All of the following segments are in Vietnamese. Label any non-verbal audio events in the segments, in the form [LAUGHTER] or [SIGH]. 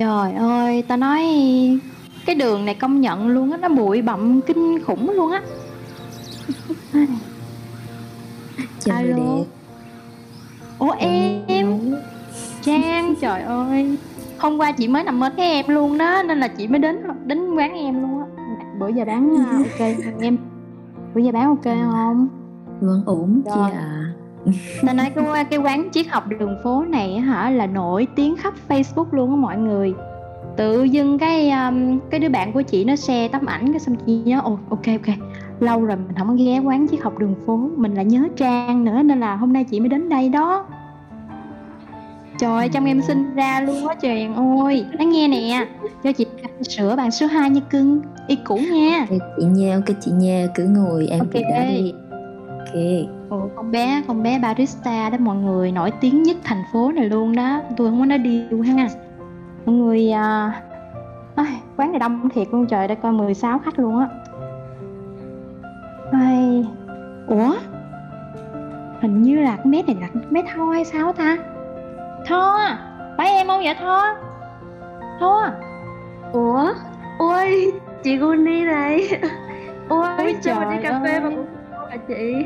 Trời ơi, ta nói cái đường này công nhận luôn á, nó bụi bặm kinh khủng luôn á. [LAUGHS] Chào Alo. đẹp. Ủa em, Trang, trời ơi. Hôm qua chị mới nằm mơ thấy em luôn đó, nên là chị mới đến đến quán em luôn á. Bữa giờ bán à, ok không em? Bữa giờ bán ok không? Vẫn ổn chị Rồi. à. [LAUGHS] Ta nói cái cái quán triết học đường phố này hả là nổi tiếng khắp Facebook luôn á mọi người. Tự dưng cái um, cái đứa bạn của chị nó share tấm ảnh cái xong chị nhớ ồ ok ok lâu rồi mình không có ghé quán triết học đường phố mình lại nhớ Trang nữa nên là hôm nay chị mới đến đây đó. Trời ơi, trong em sinh ra luôn á Trang ơi Nói nghe nè Cho chị sữa bàn số 2 nha cưng Y cũ nha chị nha, ok chị nha, cứ ngồi Ok. okay. đi. Ok. Ồ, con bé con bé barista đó mọi người nổi tiếng nhất thành phố này luôn đó. Tôi không có nói điêu ha. Mọi người à... Ai, quán này đông thiệt luôn trời đã coi 16 khách luôn á. Ai... ủa? Hình như là con bé này là con bé Tho hay sao ta? Tho phải em không vậy Tho? Tho? Ủa? Ôi, chị Guni này. [LAUGHS] Ôi, Ôi cho mình đi cà phê mà cũng là chị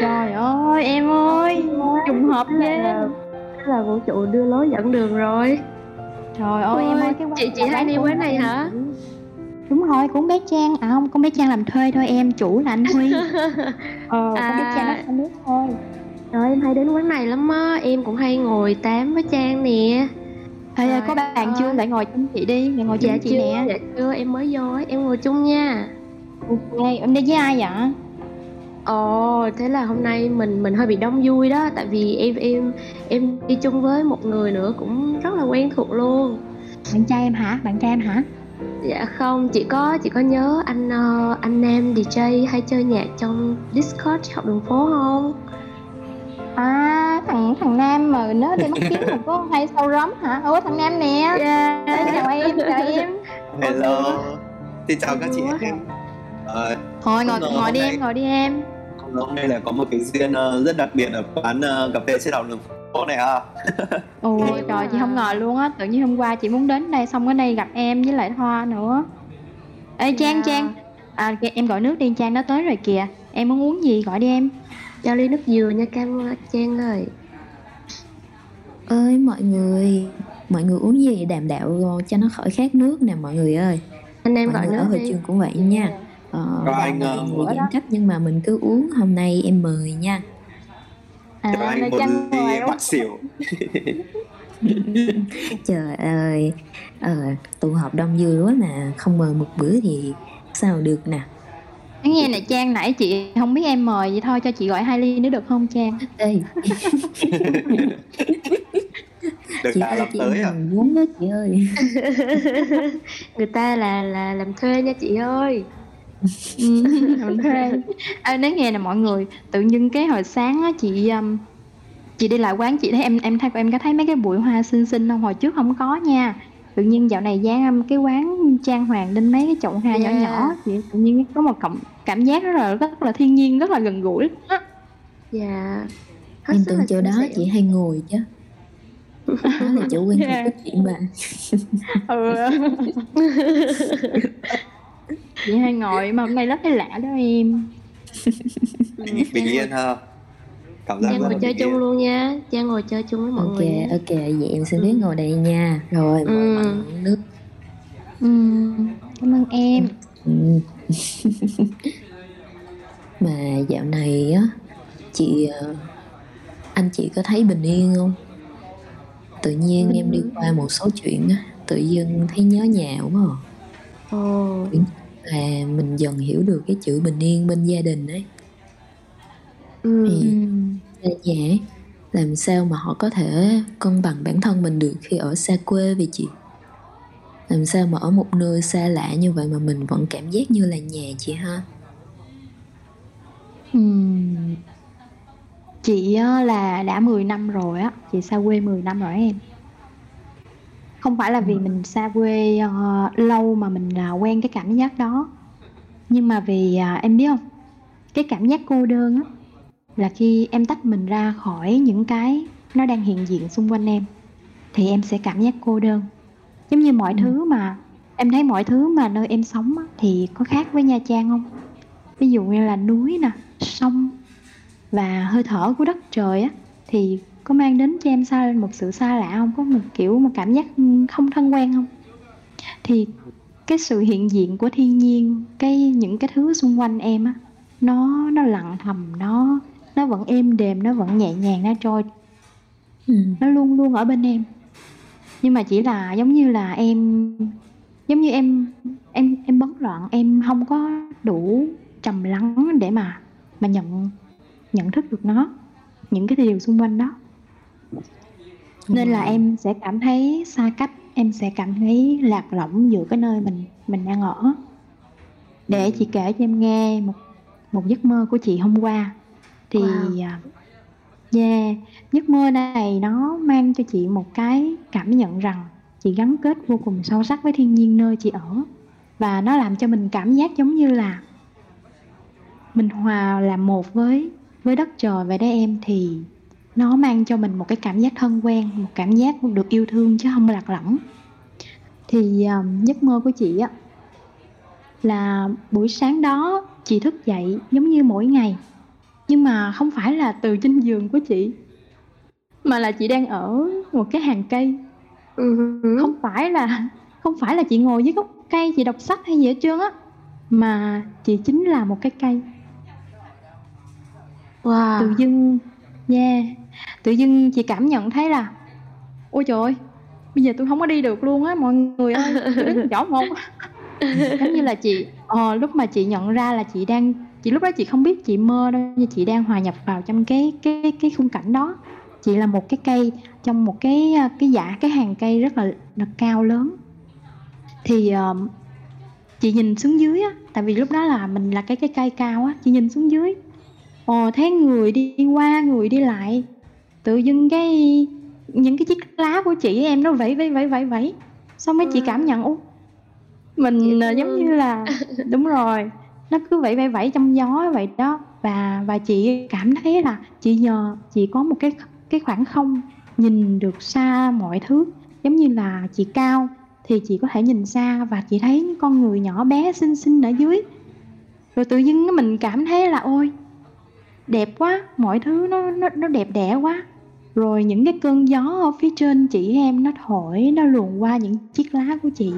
trời ơi em ơi trùng hợp Thế ghê. là, là vũ trụ đưa lối dẫn đường rồi. Trời ơi em ơi cái quán Chị chị hay đi quán này hả? đúng rồi cũng bé trang à không con bé trang làm thuê thôi em chủ là anh huy. [LAUGHS] Ờ con bé À. trang nó không biết thôi. Trời em hay đến quán này lắm á Em cũng hay ngồi tám với Trang nè. Ê, Trời có bạn ơi. chưa? Lại ngồi chung chị đi lại ngồi chung Dạ chị chưa, nè. dạ chưa, em mới vô ấy, em ngồi chung nha. Ok em đi với ai vậy Ồ, thế là hôm nay mình mình hơi bị đông vui đó. Tại vì em em em đi chung với một người nữa cũng rất là quen thuộc luôn. Bạn trai em hả? Bạn trai em hả? Dạ không, chỉ có chỉ có nhớ anh ờ, anh Nam DJ hay chơi nhạc trong Discord học đường phố không? à thằng thằng nam mà nó đi mắt kiếm mà có hay sâu róm hả? Ủa thằng nam nè. Dạ. Ê, chào em chào em. [LAUGHS] Hello, xin chào các chị em. Ờ, thôi ngồi ngồi đi em ngồi đi em hôm nay- hôm nay là có một cái duyên ờ, rất đặc biệt ở quán ờ, cà phê trên đầu đường phố này ha. [LAUGHS] ôi trời chị không ngờ luôn á tự nhiên hôm qua chị muốn đến đây xong ở đây gặp em với lại Thoa nữa ê Trang Dạ. Trang à em gọi nước đi Trang nó tới rồi kìa em muốn uống gì gọi đi em Cho ly nước dừa nha Cam Trang ơi. Ơi mọi người, mọi người uống gì đàm đạo cho nó khỏi khát nước nè mọi người ơi. Anh em mọi gọi người ở nước hội trường cũng vậy nha. Ờ, Rồi anh, người ờ, người giãn cách nhưng mà mình cứ uống hôm nay em mời nha. à Cho anh một ly mời bạc xỉu. [LAUGHS] Trời ơi, ờ, tụ họp đông vui quá mà không mời một bữa thì sao được nè. Nghe này Trang nãy chị không biết em mời vậy thôi cho chị gọi hai ly nữa được không Trang Ê, [LAUGHS] Được chị cả ơi làm chị tới à. muốn đó chị ơi. [LAUGHS] Người ta là là làm thuê nha chị ơi. Ừ, [LAUGHS] à, nói nghe nè mọi người tự nhiên cái hồi sáng á chị um, chị đi lại quán chị thấy em em thấy em có thấy mấy cái bụi hoa xinh xinh không hồi trước không có nha tự nhiên dạo này dán um, cái quán trang hoàng lên mấy cái chậu hoa nhỏ Yeah. nhỏ chị tự nhiên có một cảm cảm giác rất là rất là thiên nhiên rất là gần gũi á. Dạ. Hết Em tưởng chỗ đó xẻo. chị hay ngồi chứ. Đó là chỗ quen thuộc Yeah. của chị mà. ừ. [LAUGHS] [LAUGHS] chị hay ngồi mà hôm nay rất là lạ đó em [LAUGHS] Ừ, Bình yên ha. Cảm giác Trang ngồi chơi chung yên. luôn nha. Trang ngồi chơi chung với mọi ok người nha. ok vậy em xin phép ngồi đây nha rồi mời Ừ. mọi người uống nước ừ. cảm ơn em Ừ. [LAUGHS] mà dạo này á chị ờ, anh chị có thấy bình yên không tự nhiên em đi qua một số chuyện á tự dưng thấy nhớ nhà quá à. Ồ. là mình dần hiểu được cái chữ bình yên bên gia đình ấy Ừ. thì ừ. ấy, làm sao mà họ có thể cân bằng bản thân mình được khi ở xa quê vậy chị làm sao mà ở một nơi xa lạ như vậy mà mình vẫn cảm giác như là nhà chị ha Ừm. Chị là đã 10 năm rồi á, chị xa quê 10 năm rồi em. Không phải là vì mình xa quê ờ, lâu mà mình là quen cái cảm giác đó. Nhưng mà vì à, em biết không, cái cảm giác cô đơn á là khi em tách mình ra khỏi những cái nó đang hiện diện xung quanh em thì em sẽ cảm giác cô đơn. giống như mọi Ừ. thứ mà em thấy mọi thứ mà nơi em sống á, thì có khác với Nha Trang không ví dụ như là núi nè sông và hơi thở của đất trời á thì có mang đến cho em xa một sự xa lạ không? Có một kiểu một cảm giác không thân quen không? Thì cái sự hiện diện của thiên nhiên cái những cái thứ xung quanh em á nó nó lặng thầm nó nó vẫn êm đềm nó vẫn nhẹ nhàng nó trôi. Ừ. nó luôn luôn ở bên em. Nhưng mà chỉ là giống như là em giống như em em em bấn loạn em không có đủ trầm lắng để mà mà nhận nhận thức được nó những cái điều xung quanh đó nên là em sẽ cảm thấy xa cách em sẽ cảm thấy lạc lõng giữa cái nơi mình mình đang ở. Để chị kể cho em nghe một một giấc mơ của chị hôm qua. Thì Wow. à, yeah giấc mơ này nó mang cho chị một cái cảm nhận rằng chị gắn kết vô cùng sâu sắc với thiên nhiên nơi chị ở. Và nó làm cho mình cảm giác giống như là mình hòa làm một với với đất trời vậy đó em. Thì nó mang cho mình một cái cảm giác thân quen một cảm giác được yêu thương chứ không lạc lõng thì um, giấc mơ của chị á là buổi sáng đó chị thức dậy giống như mỗi ngày nhưng mà không phải là từ trên giường của chị mà là chị đang ở một cái hàng cây Ừ. không phải là không phải là chị ngồi dưới gốc cây chị đọc sách hay gì hết trơn á mà chị chính là một cái cây Wow. tự dưng yeah tự dưng chị cảm nhận thấy là ôi trời ơi bây giờ tôi không có đi được luôn á mọi người ơi tôi đứng chỗ một. [LAUGHS] Giống như là chị ờ, lúc mà chị nhận ra là chị đang chị lúc đó chị không biết chị mơ đâu nhưng chị đang hòa nhập vào trong cái cái cái khung cảnh đó. Chị là một cái cây trong một cái cái dạ cái hàng cây rất là, là cao lớn. Thì ờ, chị nhìn xuống dưới á tại vì lúc đó là mình là cái cái cây cao á chị nhìn xuống dưới ồ thấy người đi qua người đi lại. Tự dưng cái những cái chiếc lá của chị em nó vẫy vẫy vẫy vẫy vẫy. Xong mấy chị Ừ. cảm nhận ú mình à, giống như là [LAUGHS] đúng rồi nó cứ vẫy vẫy vẫy trong gió vậy đó. Và và chị cảm thấy là chị nhờ chị có một cái cái khoảng không nhìn được xa mọi thứ. Giống như là chị cao thì chị có thể nhìn xa và chị thấy những con người nhỏ bé xinh xinh ở dưới. Rồi tự dưng mình cảm thấy là ôi đẹp quá mọi thứ nó nó nó đẹp đẽ quá. Rồi những cái cơn gió ở phía trên chị em nó thổi nó luồn qua những chiếc lá của chị.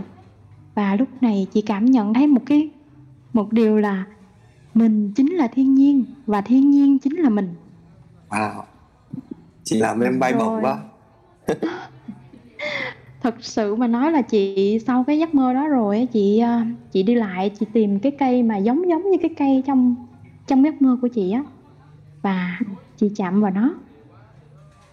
Và lúc này chị cảm nhận thấy một cái một điều là mình chính là thiên nhiên và thiên nhiên chính là mình. Wow. Chị làm em bay bổng quá. [LAUGHS] thật sự mà nói là chị sau cái giấc mơ đó rồi chị ờ, chị đi lại chị tìm cái cây mà giống giống như cái cây trong trong giấc mơ của chị á và chị chạm vào nó.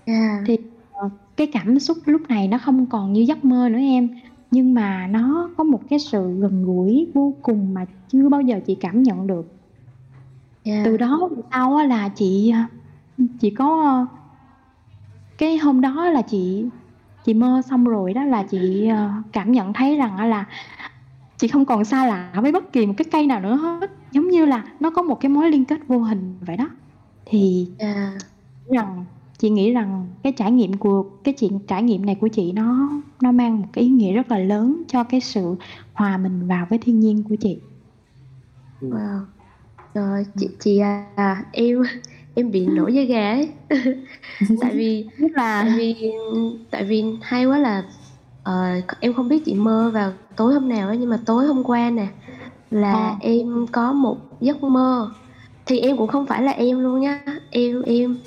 Yeah. thì ờ, cái cảm xúc lúc này nó không còn như giấc mơ nữa em. Nhưng mà nó có một cái sự gần gũi vô cùng mà chưa bao giờ chị cảm nhận được. Yeah. từ đó sau là chị chị có cái hôm đó là chị chị mơ xong rồi đó là chị ờ, cảm nhận thấy rằng là chị không còn xa lạ với bất kỳ một cái cây nào nữa hết. Giống như là nó có một cái mối liên kết vô hình vậy đó thì Yeah. rằng chị nghĩ rằng cái trải nghiệm của cái chuyện trải nghiệm này của chị nó nó mang một cái ý nghĩa rất là lớn cho cái sự hòa mình vào với thiên nhiên của chị Wow. Rồi chị chị à em em bị nổi da gà ấy. [LAUGHS] tại vì rất là tại vì tại vì hay quá là ờ, em không biết chị mơ vào tối hôm nào ấy nhưng mà tối hôm qua nè là Ờ. em có một giấc mơ thì em cũng không phải là em luôn nhá em em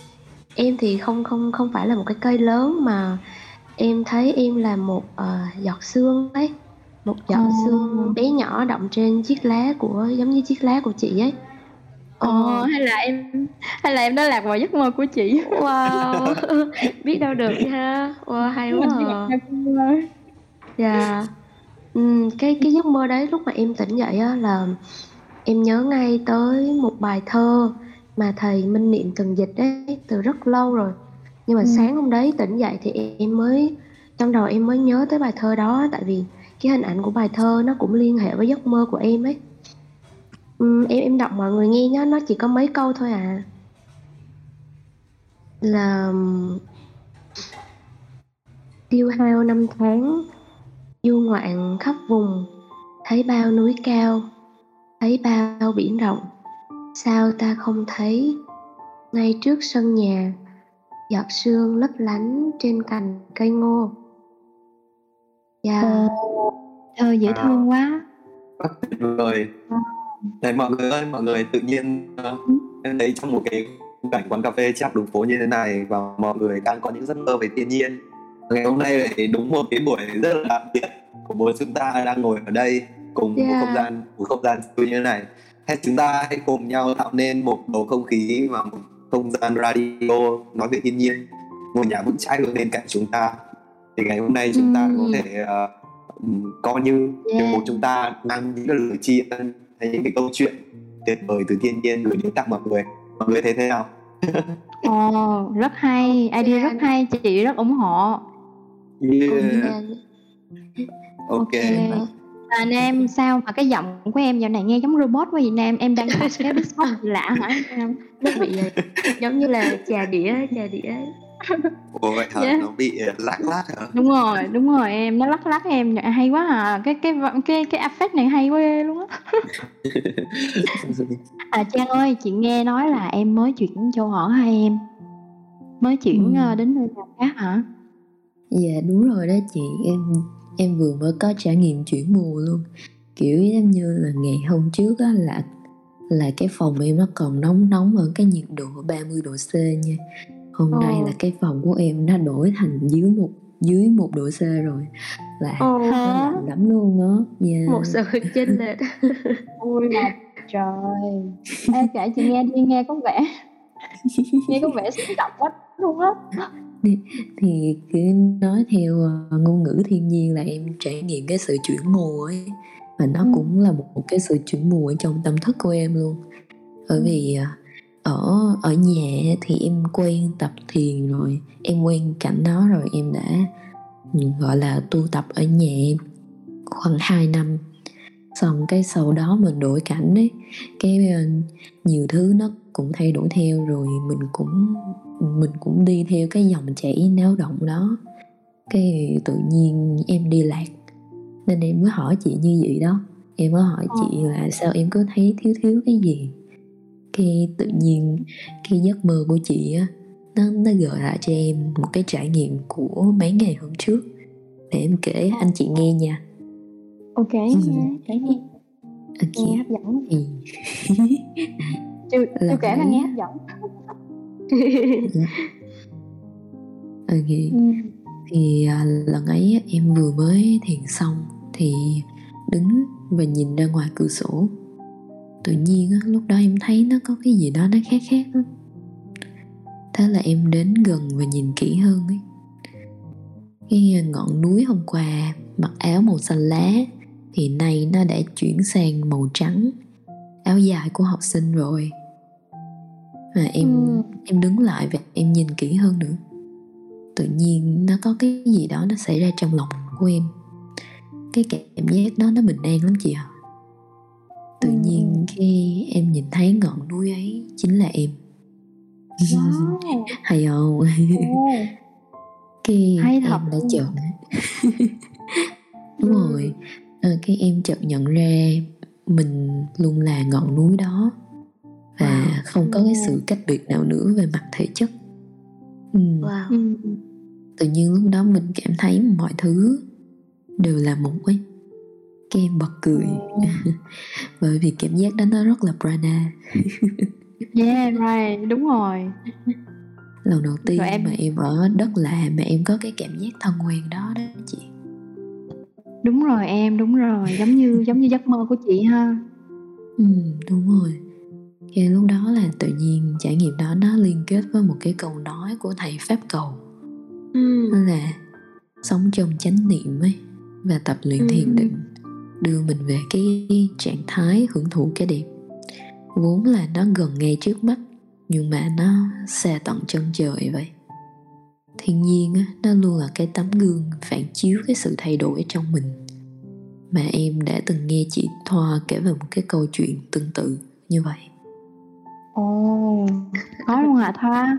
em thì không không không phải là một cái cây lớn mà em thấy em là một ờ, giọt sương ấy một giọt Ồ. sương bé nhỏ đọng trên chiếc lá của giống như chiếc lá của chị ấy Ồ, hay là em hay là em đã lạc vào giấc mơ của chị wow [LAUGHS] [LAUGHS] biết đâu được ha wow hay quá à. gặp nhau trong mơ. Dạ. Ừm, cái cái giấc mơ đấy lúc mà em tỉnh dậy á là em nhớ ngay tới một bài thơ mà thầy Minh Niệm từng dịch đấy từ rất lâu rồi. Nhưng mà Ừ. sáng hôm đấy tỉnh dậy thì em mới trong đầu em mới nhớ tới bài thơ đó tại vì cái hình ảnh của bài thơ nó cũng liên hệ với giấc mơ của em ấy. Ừm, em em đọc mọi người nghe nhá, nó chỉ có mấy câu thôi à. Là tiêu hao năm tháng du ngoạn khắp vùng thấy bao núi cao thấy bao biển rộng sao ta không thấy ngay trước sân nhà giọt sương lấp lánh trên cành cây ngô yeah. Dạ. thơ dễ à. thương quá rất tuyệt vời Đấy mọi người ơi, mọi người tự nhiên uh, em thấy trong một cái cảnh quán cà phê chắp đường phố như thế này và mọi người đang có những giấc mơ về thiên nhiên. Ngày hôm nay lại đúng một cái buổi rất là đặc biệt của bố chúng ta đang ngồi ở đây cùng yeah. một không gian một không gian như thế này. Hay chúng ta hãy cùng nhau tạo nên một bầu không khí và một không gian radio nói về thiên nhiên, ngôi nhà vững chãi hướng bên cạnh chúng ta. Thì ngày hôm nay chúng ta có thể uh, coi như yeah. một chúng ta mang những lời tri ân hay những cái câu chuyện tuyệt vời từ thiên nhiên gửi đến tặng mọi người mọi người thấy thế nào [LAUGHS] Ồ, oh, rất hay, idea rất hay, chị rất ủng hộ. Yeah. Ok. okay. Anh em sao mà cái giọng của em giờ này nghe giống robot quá vậy nè em đang có cái beatbox lạ hả em nó bị giống như là trà đĩa trà đĩa Ủa vậy hả? Yeah. Nó bị ờ, lắc lắc hả? Đúng rồi, đúng rồi em, nó lắc lắc em hay quá à. Cái cái cái cái effect này hay quá luôn á. [LAUGHS] à Trang ơi, chị nghe nói là em mới chuyển chỗ ở hai em? Mới chuyển ừ. Ờ, đến nơi nào khác hả? Dạ đúng rồi đó chị, em em vừa mới có trải nghiệm chuyển mùa luôn. Kiểu giống như là ngày hôm trước á là là cái phòng em nó còn nóng nóng ở cái nhiệt độ 30 độ C nha hôm ờ. nay là cái phòng của em nó đổi thành dưới một dưới một độ C rồi là ờ. nó lạnh lắm luôn á yeah. một sự chênh lệch [LAUGHS] ôi là trời Ê, kể chị nghe đi nghe có vẻ nghe có vẻ xúc động quá luôn á thì, cứ nói theo uh, ngôn ngữ thiên nhiên là em trải nghiệm cái sự chuyển mùa ấy và nó ừ. cũng là một, cái sự chuyển mùa trong tâm thức của em luôn bởi ừ. vì uh, ở ở nhà thì em quen tập thiền rồi em quen cảnh đó rồi em đã gọi là tu tập ở nhà em khoảng 2 năm xong cái sau đó mình đổi cảnh ấy cái ờ, nhiều thứ nó cũng thay đổi theo rồi mình cũng mình cũng đi theo cái dòng chảy náo động đó. Cái tự nhiên em đi lạc. Nên em mới hỏi chị như vậy đó. Em mới hỏi chị ờ. là sao em cứ thấy thiếu thiếu cái gì? Cái tự nhiên cái giấc mơ của chị á nó nó gợi lại cho em một cái trải nghiệm của mấy ngày hôm trước. Để em kể anh chị nghe nha. Ok ừ. kể nghe. Okay. nghe hấp dẫn. Thì chưa [LAUGHS] chưa kể mà nghe hấp dẫn [LAUGHS] ok. Ừ. thì à, lần ấy em vừa mới thiền xong thì đứng và nhìn ra ngoài cửa sổ. Tự nhiên á, lúc đó em thấy nó có cái gì đó nó khác khác lắm thế là em đến gần và nhìn kỹ hơn ấy. Cái ngọn núi hôm qua mặc áo màu xanh lá thì nay nó đã chuyển sang màu trắng. Áo dài của học sinh rồi mà em ừ. em đứng lại và em nhìn kỹ hơn nữa. Tự nhiên nó có cái gì đó nó xảy ra trong lòng của em. Cái cảm giác đó nó bình an lắm chị ạ. À tự nhiên khi em nhìn thấy ngọn núi ấy chính là em. Wow. [LAUGHS] hay không? [LAUGHS] Cái hay thật em đã chợt [LAUGHS] đúng ừ. rồi. À, cái em chợt nhận ra mình luôn là ngọn núi đó và wow. không có cái sự cách biệt nào nữa về mặt thể chất. Ừ. wow. tự nhiên lúc đó mình cảm thấy mọi thứ đều là một ấy cái em bật cười. [LAUGHS] Bởi vì cảm giác đó nó rất là prana. [LAUGHS] Yeah right. Đúng rồi. [LAUGHS] Lần đầu tiên rồi em... mà em ở đất lạ mà em có cái cảm giác thân quen đó đó chị. Đúng rồi em đúng rồi. Giống như giống như giấc mơ của chị ha. Ừ đúng rồi cái lúc đó là tự nhiên trải nghiệm đó nó liên kết với một cái câu nói của thầy pháp cầu. Ừ. đó là sống trong chánh niệm ấy và tập luyện ừ. thiền định đưa mình về cái trạng thái hưởng thụ cái đẹp. Vốn là nó gần ngay trước mắt nhưng mà nó xa tận chân trời vậy. Thiên nhiên nó luôn là cái tấm gương phản chiếu cái sự thay đổi trong mình. Mà em đã từng nghe chị Thoa kể về một cái câu chuyện tương tự như vậy ồ có luôn hả Thoa?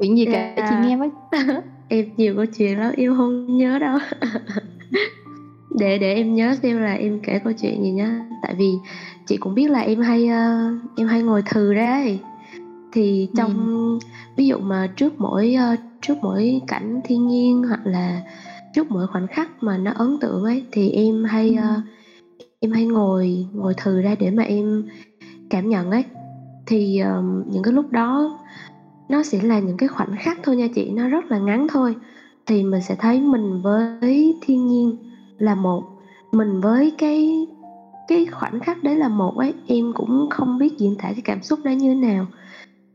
Chuyện gì kể yeah. chị nghe với. [LAUGHS] Em nhiều câu chuyện lắm yêu không nhớ đâu. [LAUGHS] Để để em nhớ xem là em kể câu chuyện gì nhá. Tại vì chị cũng biết là em hay uh, em hay ngồi thừ ra ấy. Thì trong ừ. ví dụ mà trước mỗi uh, trước mỗi cảnh thiên nhiên hoặc là trước mỗi khoảnh khắc mà nó ấn tượng ấy thì em hay uh, em hay ngồi ngồi thừ ra để mà em cảm nhận ấy thì uh, những cái lúc đó nó sẽ là những cái khoảnh khắc thôi nha chị nó rất là ngắn thôi. Thì mình sẽ thấy mình với thiên nhiên là một mình với cái cái khoảnh khắc đấy là một ấy em cũng không biết diễn tả cái cảm xúc đó như thế nào.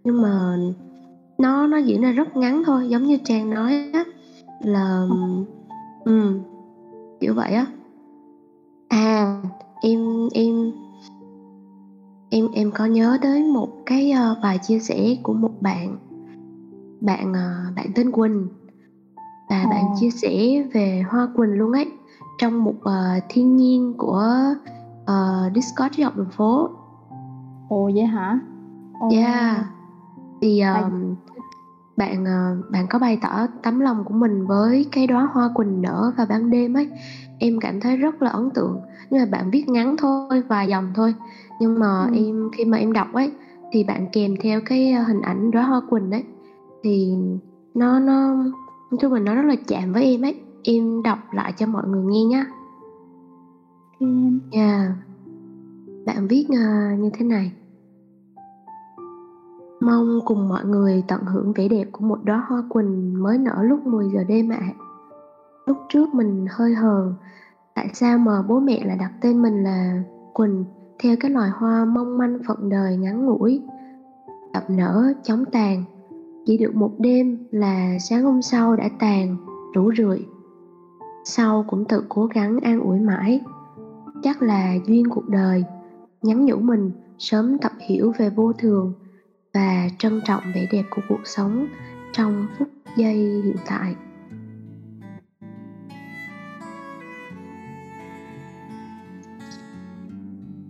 Nhưng mà nó nó diễn ra rất ngắn thôi giống như trang nói á là ừ kiểu vậy á. À em em em em có nhớ tới một cái uh, bài chia sẻ của một bạn bạn uh, bạn tên Quỳnh. Và bạn chia sẻ về hoa quỳnh luôn ấy trong một uh, thiên nhiên của uh, Discord học đường phố. Ồ vậy hả? Ồ. yeah thì um, bạn uh, bạn có bày tỏ tấm lòng của mình với cái đóa hoa quỳnh nở vào ban đêm ấy. Em cảm thấy rất là ấn tượng. Nhưng mà bạn viết ngắn thôi vài dòng thôi nhưng mà ừ. em khi mà em đọc ấy thì bạn kèm theo cái hình ảnh đóa hoa quỳnh ấy thì nó nó nói chung là nó rất là chạm với em ấy em đọc lại cho mọi người nghe nhé okay. yeah. bạn viết uh, như thế này mong cùng mọi người tận hưởng vẻ đẹp của một đóa hoa quỳnh mới nở lúc 10 giờ đêm ạ à. lúc trước mình hơi hờn tại sao mà bố mẹ lại đặt tên mình là quỳnh theo cái loài hoa mong manh phận đời ngắn ngủi tập nở, chóng tàn. Chỉ được một đêm là sáng hôm sau đã tàn rủ rượi. Sau cũng tự cố gắng an ủi mãi. Chắc là duyên cuộc đời, nhắn nhủ mình sớm tập hiểu về vô thường và trân trọng vẻ đẹp của cuộc sống trong phút giây hiện tại.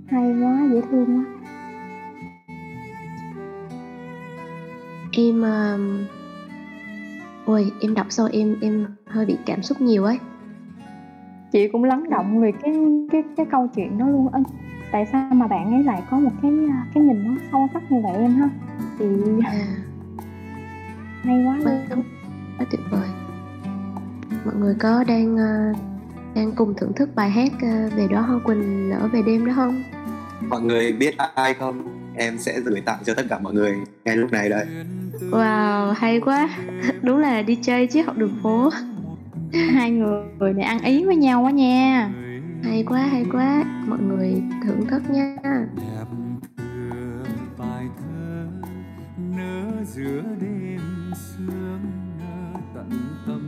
Hay quá dễ thương quá. Em uh, ôi em đọc sau em em hơi bị cảm xúc nhiều ấy. Chị cũng lắng động về cái cái cái câu chuyện đó luôn. Ân tại sao mà bạn ấy lại có một cái cái nhìn nó sâu sắc như vậy em ha? Thì à. [LAUGHS] hay quá. Luôn quá tuyệt vời. Mọi người có đang uh, đang cùng thưởng thức bài hát uh, về đó hoa quỳnh nở về đêm đó không mọi người biết ai không? Em sẽ gửi tặng cho tất cả mọi người ngay lúc này đây. Wow hay quá. [LAUGHS] Đúng là đi chơi chứ học đường phố. [LAUGHS] Hai người này ăn ý với nhau quá nha. Hay quá hay quá. Mọi người thưởng thức nha. Giữa đêm sương tận tâm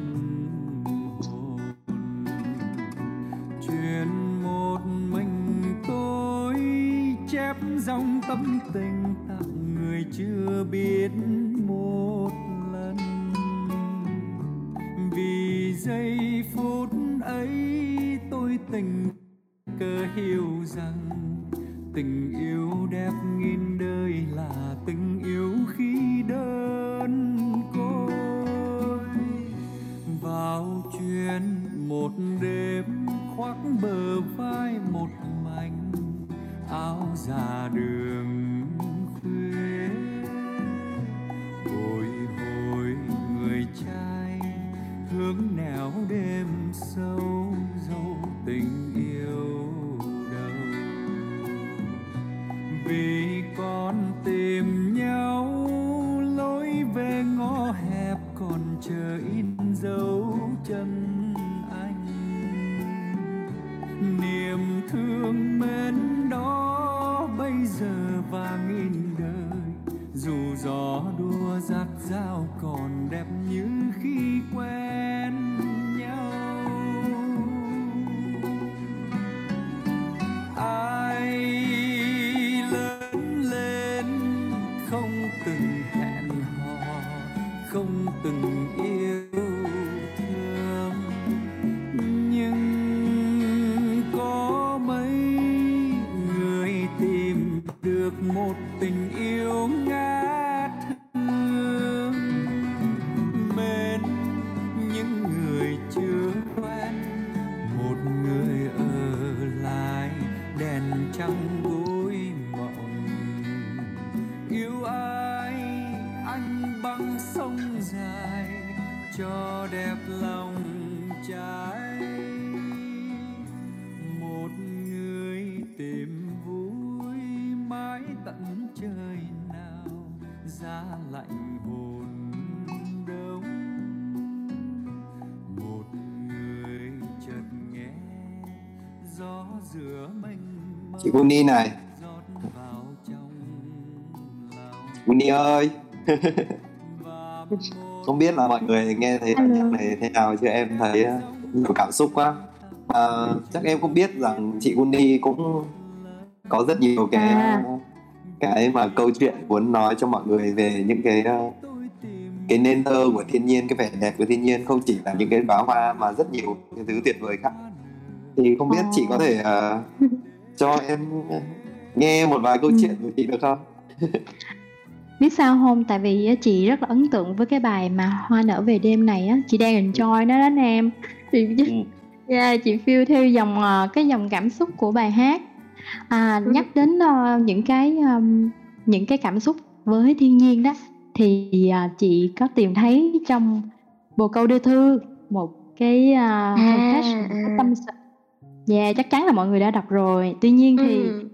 hồn. Chuyện dòng tâm tình tặng người chưa biết một lần. Vì giây phút ấy tôi tình cờ hiểu rằng tình yêu đẹp nghìn đời là tình yêu khi đơn côi. Vào chuyện một đêm khoác bờ vai một áo già đường khuya. Bồi hồi người trai, hướng nẻo đêm sâu, dấu tình yêu đâu vì con tìm nhau, lối về ngõ hẹp còn chờ in dấu chân niềm thương mến đó bây giờ và nghìn đời. Dù gió đua giặt dao còn đẹp như khi chị Uni này. Uni ơi. [LAUGHS] Không biết là mọi người nghe thấy bài nhạc này thế nào chứ em thấy ờ, nhiều cảm xúc quá. À, chắc em cũng biết rằng chị Uni cũng có rất nhiều cái À. cái mà câu chuyện muốn nói cho mọi người về những cái ờ, cái nên thơ của thiên nhiên cái vẻ đẹp của thiên nhiên không chỉ là những cái đóa hoa mà rất nhiều cái thứ tuyệt vời khác. Thì không biết chị có thể ờ, [LAUGHS] cho em nghe một vài câu chuyện của chị được không? [LAUGHS] Biết sao không? Tại vì chị rất là ấn tượng với cái bài mà hoa nở về đêm này á. Chị đang enjoy nó đó anh em. Thì ừ. [LAUGHS] yeah, chị feel theo dòng ờ, cái dòng cảm xúc của bài hát. À, nhắc đến ờ, những cái um, những cái cảm xúc với thiên nhiên đó thì à, chị có tìm thấy trong bồ câu đưa thư một cái uh, À, cái à. tâm sự yeah, chắc chắn là mọi người đã đọc rồi. Tuy nhiên thì Ừ.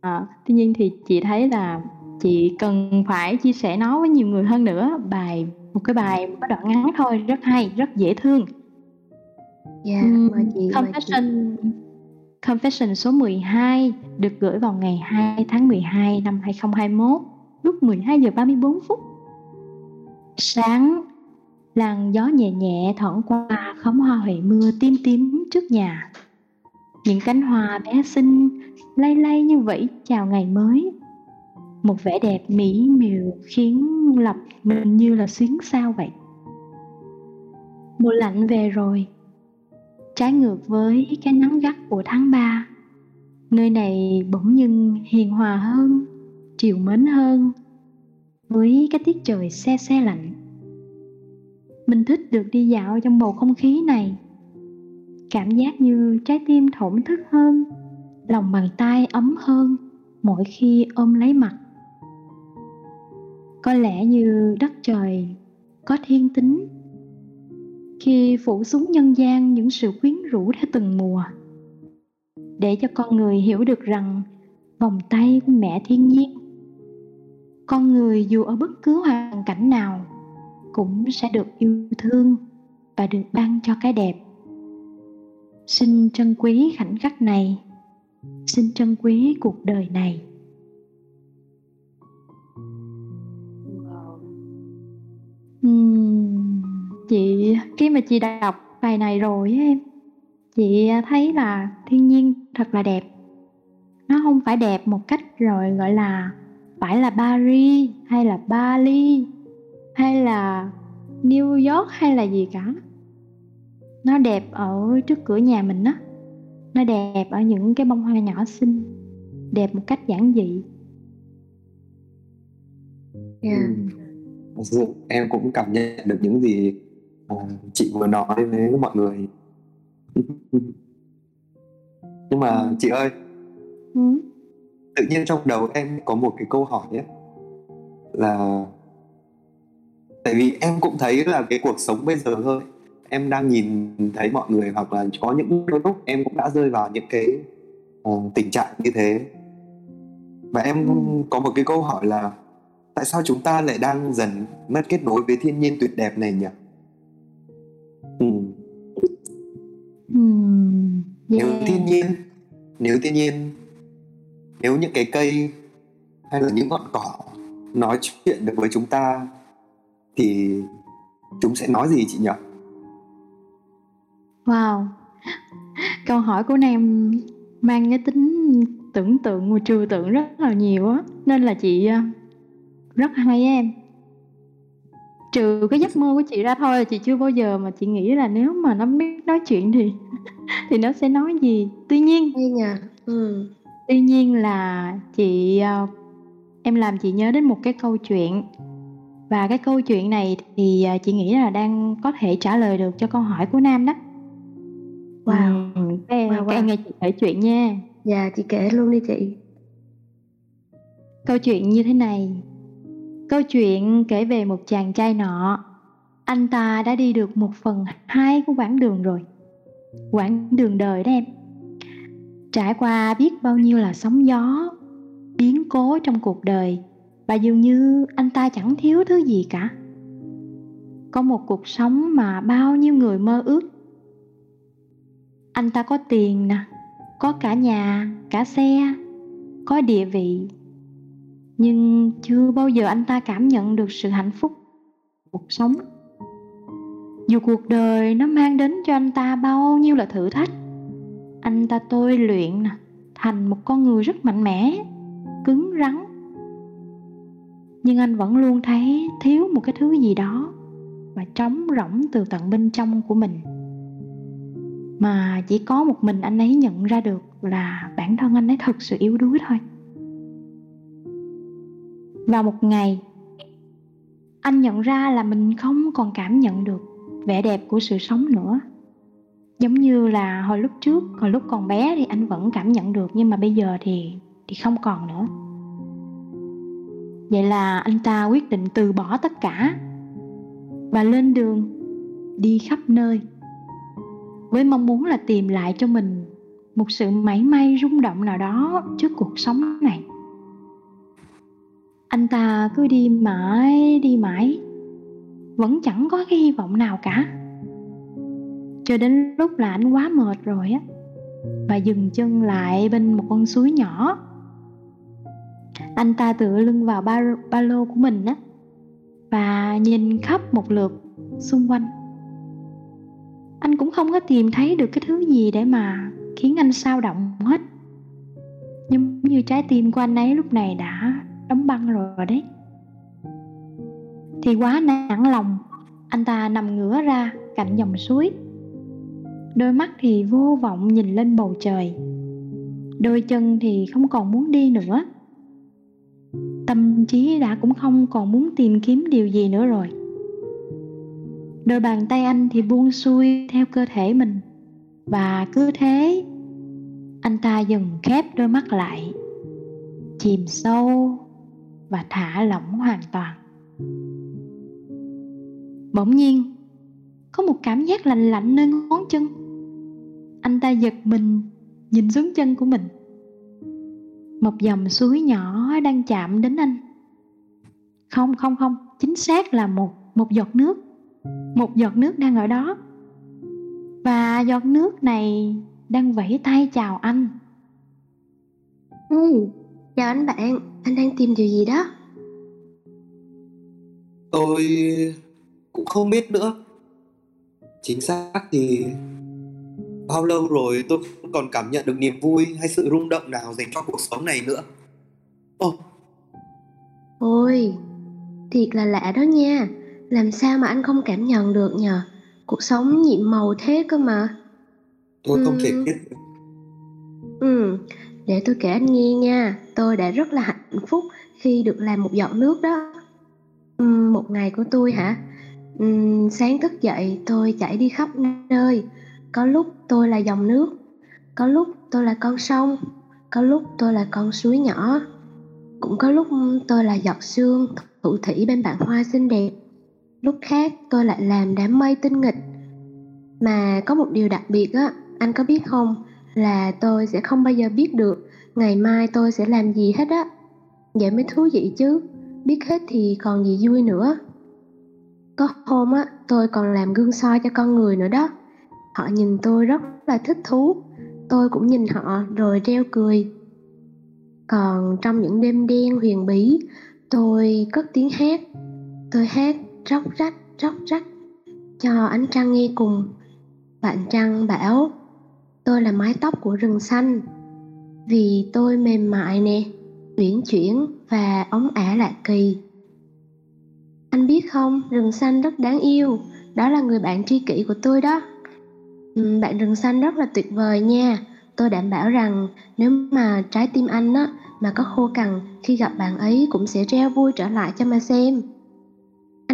À, tuy nhiên thì chị thấy là chị cần phải chia sẻ nó với nhiều người hơn nữa. Bài một cái bài một cái đoạn ngắn thôi rất hay rất dễ thương. Dạ, Ừm, mời chị, mời chị. confession confession số 12 được gửi vào ngày 2 tháng 12 năm 2021 lúc 12 giờ 34 phút. Sáng làn gió nhẹ nhẹ thoảng qua khóm hoa huệ mưa tím tím trước nhà những cánh hoa bé xinh, lay lay như vẫy chào ngày mới. Một vẻ đẹp mỹ miều khiến lòng mình như là xuyến sao vậy. Mùa lạnh về rồi. Trái ngược với cái nắng gắt của tháng 3 nơi này bỗng dưng hiền hòa hơn, chiều mến hơn với cái tiết trời se se lạnh. Mình thích được đi dạo trong bầu không khí này cảm giác như trái tim thổn thức hơn, lòng bàn tay ấm hơn mỗi khi ôm lấy mặt. Có lẽ như đất trời có thiên tính, khi phủ xuống nhân gian những sự quyến rũ theo từng mùa, để cho con người hiểu được rằng vòng tay của mẹ thiên nhiên, con người dù ở bất cứ hoàn cảnh nào cũng sẽ được yêu thương và được ban cho cái đẹp xin trân quý khoảnh khắc này. Xin trân quý cuộc đời này. Uhm, chị khi mà chị đọc bài này rồi em chị thấy là thiên nhiên thật là đẹp. Nó không phải đẹp một cách rồi gọi là phải là Paris hay là Bali hay là New York hay là gì cả nó đẹp ở trước cửa nhà mình á nó đẹp ở những cái bông hoa nhỏ xinh đẹp một cách giản dị Dạ. Ừ. Thật sự em cũng cảm nhận được những gì à, chị vừa nói với mọi người [LAUGHS] nhưng mà chị ơi ừ. tự nhiên trong đầu em có một cái câu hỏi ấy là tại vì em cũng thấy là cái cuộc sống bây giờ thôi em đang nhìn thấy mọi người hoặc là có những đôi lúc em cũng đã rơi vào những cái ờ, tình trạng như thế. Và em có một cái câu hỏi là tại sao chúng ta lại đang dần mất kết nối với thiên nhiên tuyệt đẹp này nhỉ? Ừ. Nếu yeah. thiên nhiên nếu thiên nhiên nếu những cái cây hay là những ngọn cỏ nói chuyện được với chúng ta thì chúng sẽ nói gì chị nhỉ Wow Câu hỏi của Nam mang cái tính tưởng tượng và trừu tượng rất là nhiều á Nên là chị ờ, rất hay á em Trừ cái giấc mơ của chị ra thôi Chị chưa bao giờ mà chị nghĩ là nếu mà nó biết nói chuyện thì [LAUGHS] Thì nó sẽ nói gì Tuy nhiên Hay nhờ. Ừ. Tuy nhiên là chị ờ, em làm chị nhớ đến một cái câu chuyện và cái câu chuyện này thì ờ, chị nghĩ là đang có thể trả lời được cho câu hỏi của Nam đó. Wow. Ừ, cái, Wow, wow. nghe chị kể chuyện nha. Dạ, chị kể luôn đi chị. Câu chuyện như thế này. Câu chuyện kể về một chàng trai nọ. Anh ta đã đi được một phần hai của quãng đường rồi. Quãng đường đời đó em. Trải qua biết bao nhiêu là sóng gió, biến cố trong cuộc đời và dường như anh ta chẳng thiếu thứ gì cả. Có một cuộc sống mà bao nhiêu người mơ ước. Anh ta có tiền nè, có cả nhà, cả xe, có địa vị. Nhưng chưa bao giờ anh ta cảm nhận được sự hạnh phúc cuộc sống. Dù cuộc đời nó mang đến cho anh ta bao nhiêu là thử thách anh ta tôi luyện nè thành một con người rất mạnh mẽ cứng rắn. Nhưng anh vẫn luôn thấy thiếu một cái thứ gì đó và trống rỗng từ tận bên trong của mình mà chỉ có một mình anh ấy nhận ra được là bản thân anh ấy thật sự yếu đuối thôi. Vào một ngày, anh nhận ra là mình không còn cảm nhận được vẻ đẹp của sự sống nữa. Giống như là hồi lúc trước, hồi lúc còn bé thì anh vẫn cảm nhận được, nhưng mà bây giờ thì thì không còn nữa. Vậy là anh ta quyết định từ bỏ tất cả và lên đường đi khắp nơi với mong muốn là tìm lại cho mình một sự mảy may rung động nào đó trước cuộc sống này. Anh ta cứ đi mãi đi mãi. Vẫn chẳng có cái hy vọng nào cả. Cho đến lúc là anh quá mệt rồi á và dừng chân lại bên một con suối nhỏ. Anh ta tựa lưng vào ba, ba lô của mình á và nhìn khắp một lượt xung quanh anh cũng không có tìm thấy được cái thứ gì để mà khiến anh sao động hết. Nhưng như trái tim của anh ấy lúc này đã đóng băng rồi đấy. Thì quá nản lòng, anh ta nằm ngửa ra cạnh dòng suối. Đôi mắt thì vô vọng nhìn lên bầu trời. Đôi chân thì không còn muốn đi nữa. Tâm trí đã cũng không còn muốn tìm kiếm điều gì nữa rồi đôi bàn tay anh thì buông xuôi theo cơ thể mình. Và cứ thế, anh ta dần khép đôi mắt lại, chìm sâu và thả lỏng hoàn toàn. Bỗng nhiên, có một cảm giác lạnh lạnh nơi ngón chân. Anh ta giật mình, nhìn xuống chân của mình. Một dòng suối nhỏ đang chạm đến anh. Không không không, chính xác là một một giọt nước một giọt nước đang ở đó. Và giọt nước này đang vẫy tay chào anh. Ừ, chào anh bạn. Anh đang tìm điều gì đó? Tôi cũng không biết nữa. Chính xác thì bao lâu rồi tôi không còn cảm nhận được niềm vui hay sự rung động nào dành cho cuộc sống này nữa. Ồ. Ôi thiệt là lạ đó nha làm sao mà anh không cảm nhận được nhờ? Cuộc sống nhiệm màu thế cơ mà. Tôi không thể biết. Ừ để tôi kể anh nghe nha. Tôi đã rất là hạnh phúc khi được làm một giọt nước đó. Ừm, một ngày của tôi hả? Ừm, sáng thức dậy tôi chạy đi khắp nơi. Có lúc tôi là dòng nước có lúc tôi là con sông có lúc tôi là con suối nhỏ. Cũng có lúc tôi là giọt sương thủ thủy bên bạn hoa xinh đẹp lúc khác, tôi lại làm đám mây tinh nghịch. Mà có một điều đặc biệt á, anh có biết không? Là tôi sẽ không bao giờ biết được ngày mai tôi sẽ làm gì hết á. Vậy mới thú vị chứ. Biết hết thì còn gì vui nữa. Có hôm á, tôi còn làm gương soi cho con người nữa đó. Họ nhìn tôi rất là thích thú. Tôi cũng nhìn họ rồi reo cười. Còn trong những đêm đen huyền bí, tôi cất tiếng hát. Tôi hát róc rách róc rách. Cho ánh trăng nghe cùng. Bạn trăng bảo, tôi là mái tóc của rừng xanh. Vì tôi mềm mại nè, uyển chuyển và ống ả lạ kỳ. Anh biết không, rừng xanh rất đáng yêu. Đó là người bạn tri kỷ của tôi đó. Bạn rừng xanh rất là tuyệt vời nha. Tôi đảm bảo rằng nếu mà trái tim anh á, mà có khô cằn khi gặp bạn ấy cũng sẽ reo vui trở lại cho mà xem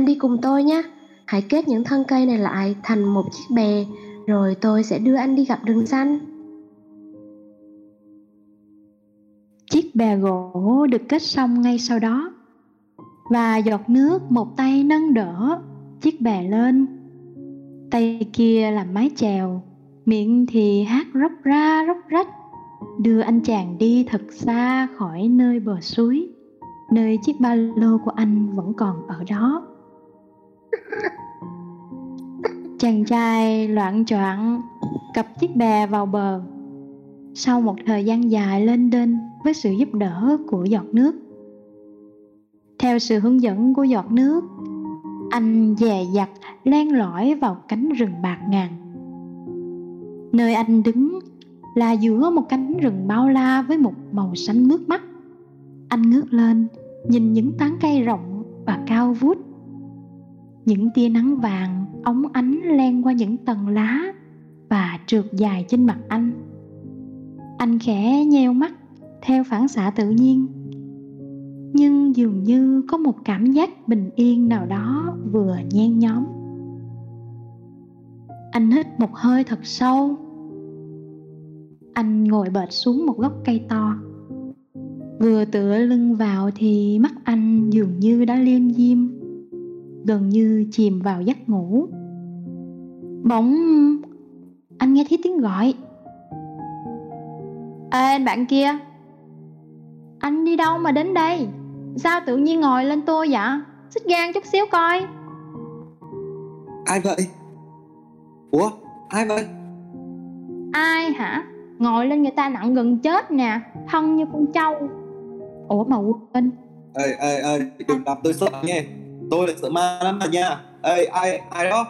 anh đi cùng tôi nhé. Hãy kết những thân cây này lại thành một chiếc bè, rồi tôi sẽ đưa anh đi gặp rừng xanh. Chiếc bè gỗ được kết xong ngay sau đó. Và giọt nước một tay nâng đỡ chiếc bè lên. Tay kia làm mái chèo, miệng thì hát róc ra róc rách. Đưa anh chàng đi thật xa khỏi nơi bờ suối, nơi chiếc ba lô của anh vẫn còn ở đó chàng trai loạn choạng cặp chiếc bè vào bờ. Sau một thời gian dài lên đên với sự giúp đỡ của giọt nước. Theo sự hướng dẫn của giọt nước, anh dè dặt len lỏi vào cánh rừng bạc ngàn. Nơi anh đứng là giữa một cánh rừng bao la với một màu xanh mướt mắt. Anh ngước lên, nhìn những tán cây rộng và cao vút những tia nắng vàng óng ánh len qua những tầng lá và trượt dài trên mặt anh. Anh khẽ nheo mắt, theo phản xạ tự nhiên. Nhưng dường như có một cảm giác bình yên nào đó vừa nhen nhóm. Anh hít một hơi thật sâu. Anh ngồi bệt xuống một gốc cây to. Vừa tựa lưng vào thì mắt anh dường như đã liêm diêm gần như chìm vào giấc ngủ. Bỗng anh nghe thấy tiếng gọi. Ê anh bạn kia. Anh đi đâu mà đến đây? Sao tự nhiên ngồi lên tôi vậy? Xích gan chút xíu coi. Ai vậy? Ủa? Ai vậy? Ai hả? Ngồi lên người ta nặng gần chết nè Thân như con trâu. Ủa mà quên. Ê, ê, ê, đừng làm tôi sợ nghe Tôi là sợ ma lắm mà nha. Ê, ai, ai đó?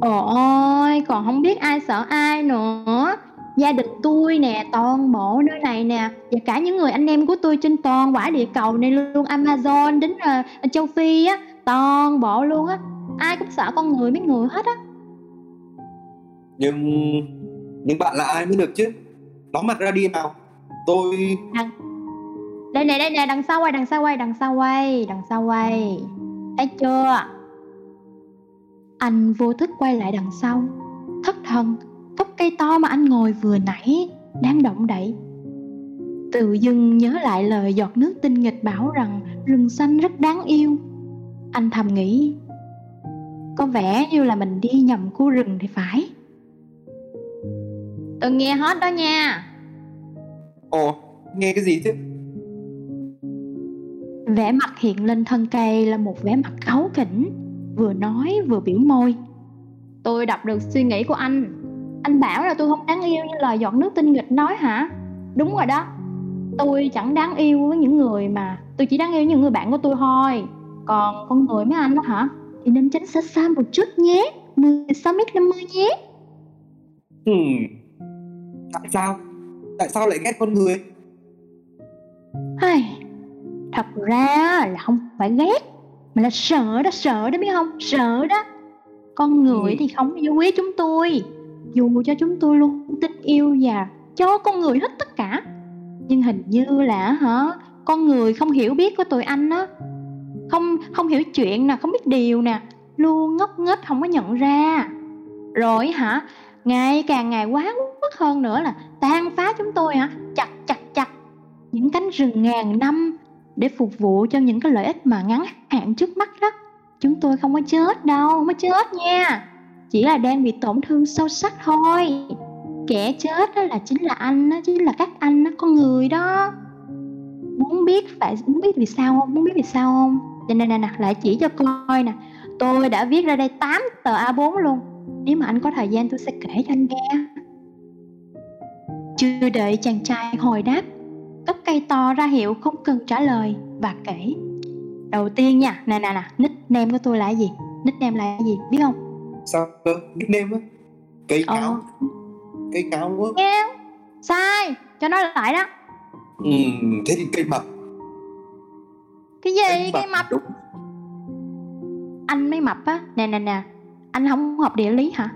Ôi, còn không biết ai sợ ai nữa. Gia đình tôi nè, toàn bộ nơi này nè Và cả những người anh em của tôi trên toàn quả địa cầu này luôn Amazon đến uh, châu Phi á Toàn bộ luôn á. Ai cũng sợ con người mấy người hết á. Nhưng Nhưng bạn là ai mới được chứ? Nói mặt ra đi nào. Tôi đằng... Đây nè, đây nè, đằng sau quay, đằng sau quay, đằng sau quay Đằng sau quay Thấy chưa? Anh vô thức quay lại đằng sau. Thất thần gốc cây to mà anh ngồi vừa nãy đang động đậy. Tự dưng nhớ lại lời giọt nước tinh nghịch bảo rằng rừng xanh rất đáng yêu. Anh thầm nghĩ có vẻ như là mình đi nhầm khu rừng thì phải. Tôi nghe hết đó nha. Ồ nghe cái gì chứ vẻ mặt hiện lên thân cây là một vẻ mặt cáu kỉnh vừa nói vừa biểu môi. Tôi đọc được suy nghĩ của anh. Anh bảo là tôi không đáng yêu như lời giọt nước tinh nghịch nói hả? Đúng rồi đó. Tôi chẳng đáng yêu với những người mà tôi chỉ đáng yêu những người bạn của tôi thôi. Còn con người mấy anh đó hả? Thì nên tránh xa xa một chút nhé 16 mét 50 nhé. Hmm. tại sao? Tại sao lại ghét con người? Ai, thật ra là không phải ghét mà là sợ đó sợ đó biết không? Sợ đó. Con người ừ. thì không yêu quý chúng tôi dù cho chúng tôi luôn tin yêu và cho con người hết tất cả. Nhưng hình như là hả con người không hiểu biết của tụi anh á. Không không hiểu chuyện nè không biết điều nè. Luôn ngốc nghếch không có nhận ra. Rồi hả ngày càng ngày quá quất hơn nữa là tan phá chúng tôi hả? Chặt chặt chặt. Những cánh rừng ngàn năm để phục vụ cho những cái lợi ích mà ngắn hạn trước mắt đó. Chúng tôi không có chết đâu, không có chết nha. Chỉ là đang bị tổn thương sâu sắc thôi. Kẻ chết đó là chính là anh đó, chính là các anh đó, con người đó. Muốn biết phải, muốn biết vì sao không? Muốn biết vì sao không? Đây nè nè nè, lại chỉ cho coi nè. Tôi đã viết ra đây 8 tờ A4 luôn. Nếu mà anh có thời gian tôi sẽ kể cho anh nghe. Chưa đợi chàng trai hồi đáp gốc cây to ra hiệu không cần trả lời và kể. Đầu tiên nha nè nè nè nickname của tôi là gì? Nickname là gì? Biết không? Sao? Cơ nickname á? Cây ờ. cáo. Cây cáo đúng không Nghe sai cho nó lại đó. Ừ, thế thì cây mập. Cái gì? Cây mập, cây mập? Đúng. anh mới mập á. Nè nè nè. Anh không học địa lý hả?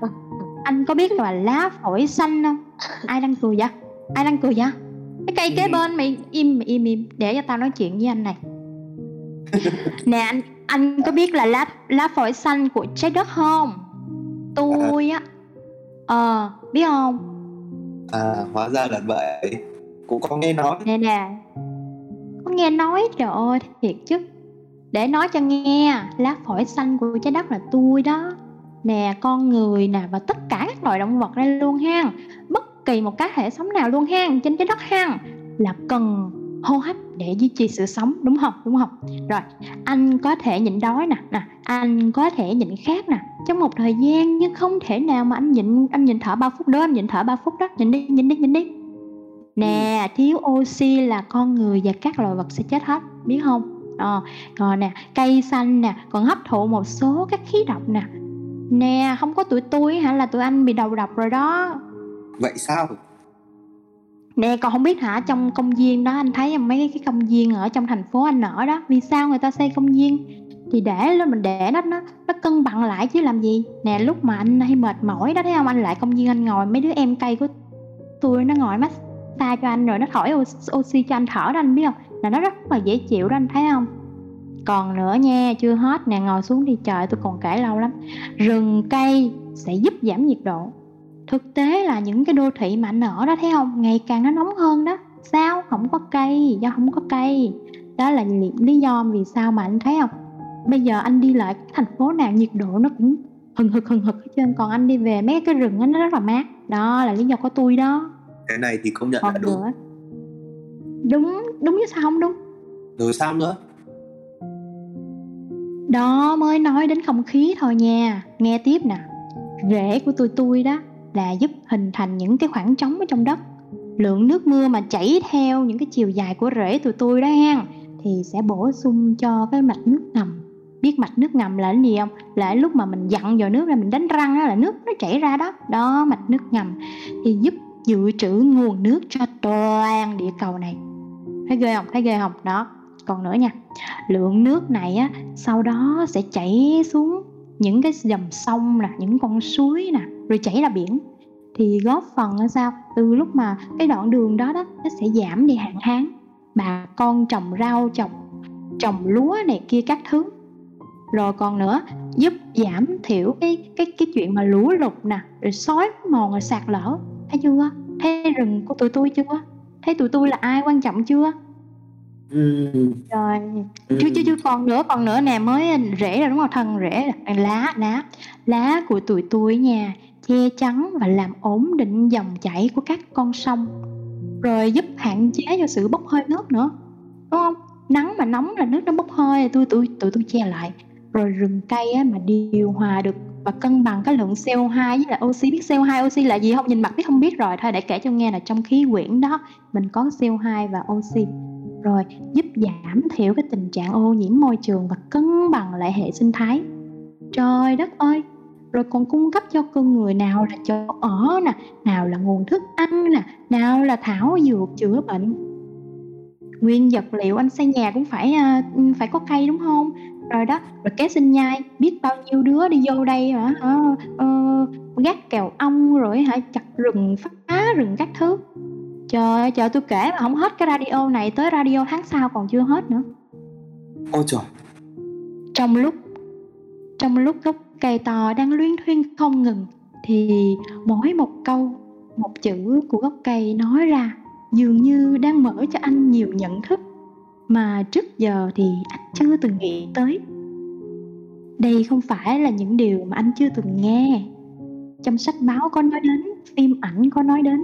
Anh có biết là lá phổi xanh không? Ai đang cười vậy? Ai đang cười vậy cái cây kế ừ. bên mày im im im. Để cho tao nói chuyện với anh này. [LAUGHS] Nè anh anh có biết là lá lá phổi xanh của trái đất không? Tôi á. Ờ à, biết không? À hóa ra là vậy. Cũng có nghe nói. Nè nè. Có nghe nói trời ơi thiệt chứ. Để nói cho nghe lá phổi xanh của trái đất là tôi đó. Nè con người nè và tất cả các loài động vật đây luôn ha. Bất kỳ một cá thể sống nào luôn hang trên trái đất hang là cần hô hấp để duy trì sự sống đúng không? Đúng không? Rồi anh có thể nhịn đói nè nè anh có thể nhịn khát nè. Trong một thời gian nhưng không thể nào mà anh nhịn anh nhịn thở 3 phút đó anh nhịn thở 3 phút đó nhịn đi nhịn đi nhịn đi. Nè thiếu oxy là con người và các loài vật sẽ chết hết biết không? Ờ, à, còn nè cây xanh nè còn hấp thụ một số các khí độc nè. Nè không có tụi tôi hả? Là tụi anh bị đầu độc rồi đó vậy sao? Nè còn không biết hả? Trong công viên đó, anh thấy mấy cái công viên ở trong thành phố anh ở đó, vì sao người ta xây công viên? Thì để lên mình để đó nó nó cân bằng lại chứ làm gì? Nè, lúc mà anh hay mệt mỏi đó, thấy không? Anh lại công viên anh ngồi, mấy đứa em cây của tôi nó ngồi massage cho anh rồi nó thổi oxy cho anh thở đó, anh biết không? Là nó rất là dễ chịu đó, anh thấy không? Còn nữa nha, chưa hết. Nè, ngồi xuống đi, trời tôi còn kể lâu lắm. Rừng cây sẽ giúp giảm nhiệt độ thực tế là những cái đô thị mà anh ở đó thấy không? Ngày càng nó nóng hơn đó. Sao? Không có cây do không có cây. Đó là lý do vì sao mà anh thấy không? Bây giờ anh đi lại thành phố nào nhiệt độ nó cũng hừng hực hừng hực hết trơn. Còn anh đi về mấy cái rừng nó rất là mát. Đó là lý do của tôi đó. Cái này thì công nhận Còn là đúng. nữa. đúng đúng chứ sao không đúng? Rồi sao nữa? Đó mới nói đến không khí thôi nha. Nghe tiếp nè. Rễ của tôi tôi đó là giúp hình thành những cái khoảng trống ở trong đất. Lượng nước mưa mà chảy theo những cái chiều dài của rễ tụi tôi đó ha thì sẽ bổ sung cho cái mạch nước ngầm. Biết mạch nước ngầm là cái gì không? Là lúc mà mình dặn vào nước ra mình đánh răng đó là nước nó chảy ra đó. Đó, mạch nước ngầm. Thì giúp dự trữ nguồn nước cho toàn địa cầu này. Thấy ghê không? Thấy ghê không? Đó. Còn nữa nha. Lượng nước này á, sau đó sẽ chảy xuống những cái dòng sông nè, những con suối nè rồi chảy ra biển. Thì góp phần là sao? Từ lúc mà cái đoạn đường đó đó nó sẽ giảm đi hạn hán. Bà con trồng rau trồng trồng lúa này kia các thứ. Rồi còn nữa giúp giảm thiểu cái cái cái chuyện mà lũ lụt nè rồi sói mòn rồi sạt lở. Thấy chưa? Thấy rừng của tụi tôi chưa? Thấy tụi tôi là ai quan trọng chưa? Ừ. rồi ừ. chưa chưa chưa còn nữa còn nữa nè mới rễ rồi đúng không? Thân rễ lá lá. Lá của tụi tôi nha che chắn và làm ổn định dòng chảy của các con sông rồi giúp hạn chế cho sự bốc hơi nước nữa đúng không? Nắng mà nóng là nước nó bốc hơi tôi tôi tụi tôi che lại. Rồi rừng cây á, mà điều hòa được và cân bằng cái lượng CO2 với lại oxy biết CO2 oxy là gì không? Nhìn mặt biết không biết rồi thôi để kể cho nghe là trong khí quyển đó mình có CO2 và oxy. Rồi giúp giảm thiểu cái tình trạng ô nhiễm môi trường và cân bằng lại hệ sinh thái. Trời đất ơi! Rồi còn cung cấp cho con người nào là chỗ ở nè nào là nguồn thức ăn nè nào là thảo dược chữa bệnh. Nguyên vật liệu anh xây nhà cũng phải uh, phải có cây đúng không? Rồi đó rồi kế sinh nhai biết bao nhiêu đứa đi vô đây hả? Uh, gác kèo ong rồi hả? Chặt rừng phá rừng các thứ. Trời ơi trời tôi kể mà không hết cái radio này tới radio tháng sau còn chưa hết nữa. Ôi trời trong lúc trong lúc gốc cây to đang luyên thuyên không ngừng thì mỗi một câu, một chữ của gốc cây nói ra dường như đang mở cho anh nhiều nhận thức mà trước giờ thì anh chưa từng nghĩ tới. Đây không phải là những điều mà anh chưa từng nghe. Trong sách báo có nói đến, phim ảnh có nói đến.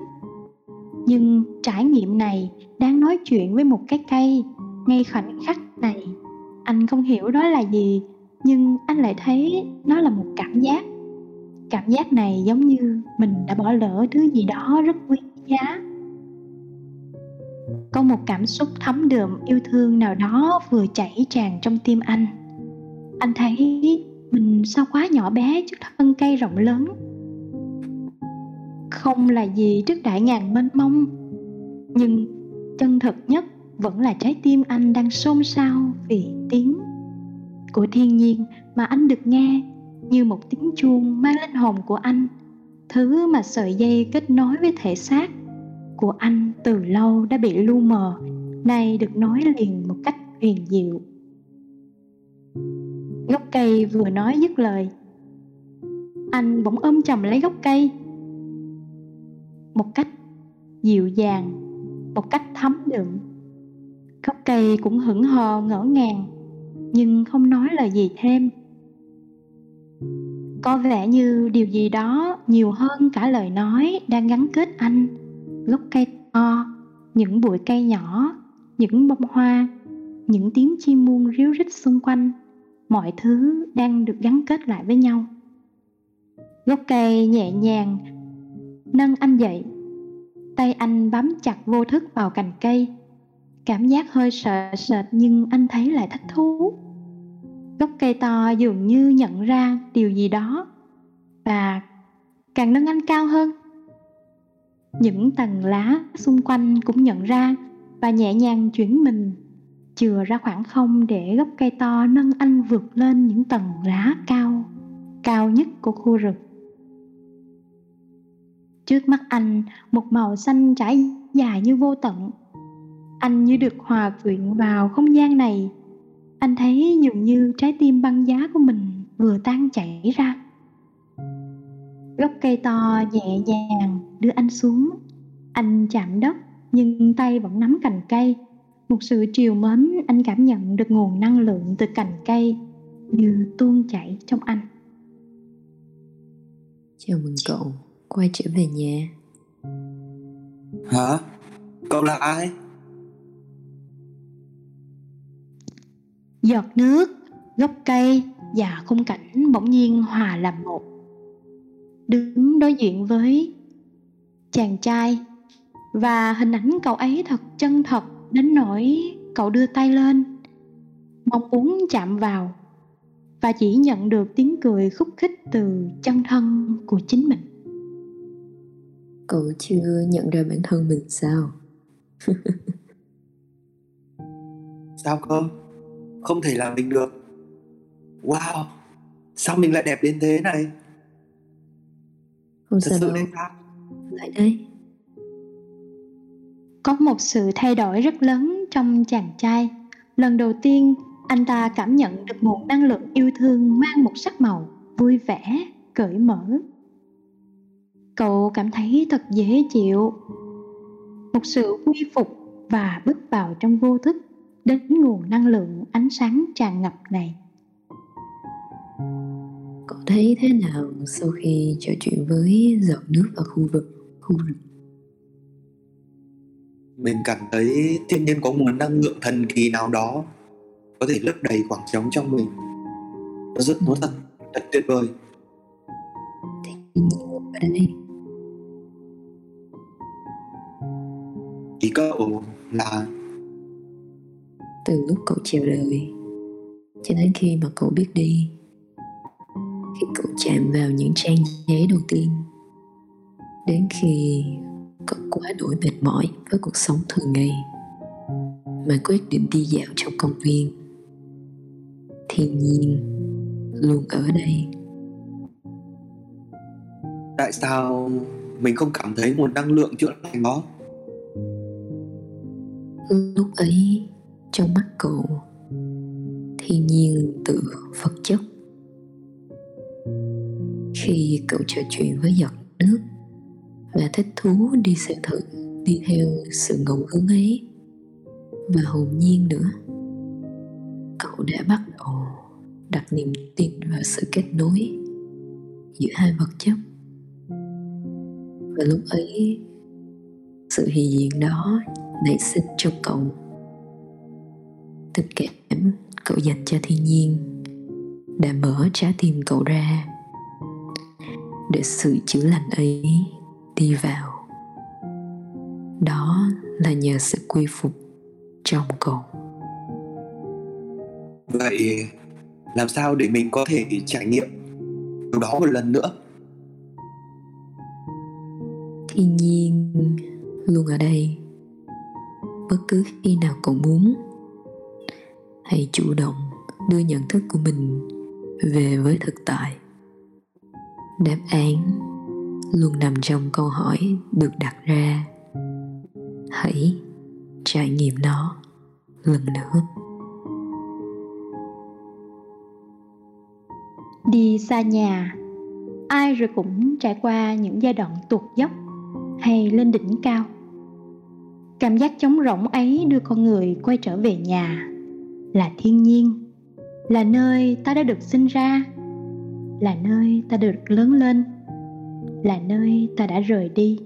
Nhưng trải nghiệm này đang nói chuyện với một cái cây ngay khoảnh khắc này, anh không hiểu đó là gì nhưng anh lại thấy nó là một cảm giác. Cảm giác này giống như mình đã bỏ lỡ thứ gì đó rất quý giá. Có một cảm xúc thấm đượm yêu thương nào đó vừa chảy tràn trong tim anh. Anh thấy mình sao quá nhỏ bé trước thân cây rộng lớn. Không là gì trước đại ngàn mênh mông, nhưng chân thực nhất vẫn là trái tim anh đang xôn xao vì tiếng của thiên nhiên mà anh được nghe như một tiếng chuông mang linh hồn của anh. Thứ mà sợi dây kết nối với thể xác của anh từ lâu đã bị lu mờ, nay được nói liền một cách huyền diệu. Gốc cây vừa nói dứt lời, anh bỗng ôm chầm lấy gốc cây một cách dịu dàng, một cách thấm đượm. Gốc cây cũng hững hờ ngỡ ngàng nhưng không nói lời gì thêm. Có vẻ như điều gì đó nhiều hơn cả lời nói đang gắn kết anh. Gốc cây to, những bụi cây nhỏ, những bông hoa, những tiếng chim muông ríu rít xung quanh, mọi thứ đang được gắn kết lại với nhau. Gốc cây nhẹ nhàng, nâng anh dậy. Tay anh bám chặt vô thức vào cành cây cảm giác hơi sợ sệt nhưng anh thấy lại thích thú. Gốc cây to dường như nhận ra điều gì đó và càng nâng anh cao hơn. Những tầng lá xung quanh cũng nhận ra và nhẹ nhàng chuyển mình, chừa ra khoảng không để gốc cây to nâng anh vượt lên những tầng lá cao cao nhất của khu rừng. Trước mắt anh, một màu xanh trải dài như vô tận anh như được hòa quyện vào không gian này. Anh thấy dường như trái tim băng giá của mình vừa tan chảy ra. Gốc cây to nhẹ nhàng đưa anh xuống. Anh chạm đất nhưng tay vẫn nắm cành cây. Một sự triều mến anh cảm nhận được nguồn năng lượng từ cành cây như tuôn chảy trong anh. Chào mừng cậu quay trở về nhà. Hả? Cậu là ai giọt nước gốc cây và khung cảnh bỗng nhiên hòa làm một. Đứng đối diện với chàng trai và hình ảnh cậu ấy thật chân thật đến nỗi cậu đưa tay lên mong muốn chạm vào và chỉ nhận được tiếng cười khúc khích từ chân thân của chính mình. Cậu chưa nhận ra bản thân mình sao? [LAUGHS] Sao cơ không thể làm mình được. Wow sao mình lại đẹp đến thế này? Không thật sự đấy sao lại đây. Có một sự thay đổi rất lớn trong chàng trai. Lần đầu tiên anh ta cảm nhận được nguồn năng lượng yêu thương mang một sắc màu vui vẻ cởi mở. Cậu cảm thấy thật dễ chịu. Một sự quy phục và bước vào trong vô thức đến nguồn năng lượng ánh sáng tràn ngập này. Cậu thấy thế nào sau khi trò chuyện với giọt nước ở khu vực khu rừng mình cảm thấy thiên nhiên có nguồn năng lượng thần kỳ nào đó có thể lấp đầy khoảng trống trong mình. Nó rất nó thật thật tuyệt vời. Thì ở đây? Ý cậu là từ lúc cậu chào đời cho đến khi mà cậu biết đi. Khi cậu chạm vào những trang giấy đầu tiên đến khi cậu quá đổi mệt mỏi với cuộc sống thường ngày mà quyết định đi dạo trong công viên thiên nhiên luôn ở đây. Tại sao mình không cảm thấy nguồn năng lượng chữa lành nó lúc ấy trong mắt cậu thiên nhiên tự vật chất. Khi cậu trò chuyện với giọt nước và thích thú đi sự thử, đi theo sự ngẫu hứng ấy, và hồn nhiên nữa, cậu đã bắt đầu đặt niềm tin vào sự kết nối giữa hai vật chất. Và lúc ấy, sự hiện diện đó nảy sinh trong cậu tình cảm cậu dành cho thiên nhiên đã mở trái tim cậu ra. Để sự chữa lành ấy đi vào đó là nhờ sự quy phục trong cậu. Vậy làm sao để mình có thể trải nghiệm điều đó một lần nữa? Thiên nhiên luôn ở đây. Bất cứ khi nào cậu muốn hãy chủ động đưa nhận thức của mình về với thực tại. Đáp án luôn nằm trong câu hỏi được đặt ra. Hãy trải nghiệm nó lần nữa. Đi xa nhà, ai rồi cũng trải qua những giai đoạn tuột dốc hay lên đỉnh cao. Cảm giác trống rỗng ấy đưa con người quay trở về nhà là thiên nhiên, là nơi ta đã được sinh ra, là nơi ta được lớn lên, là nơi ta đã rời đi.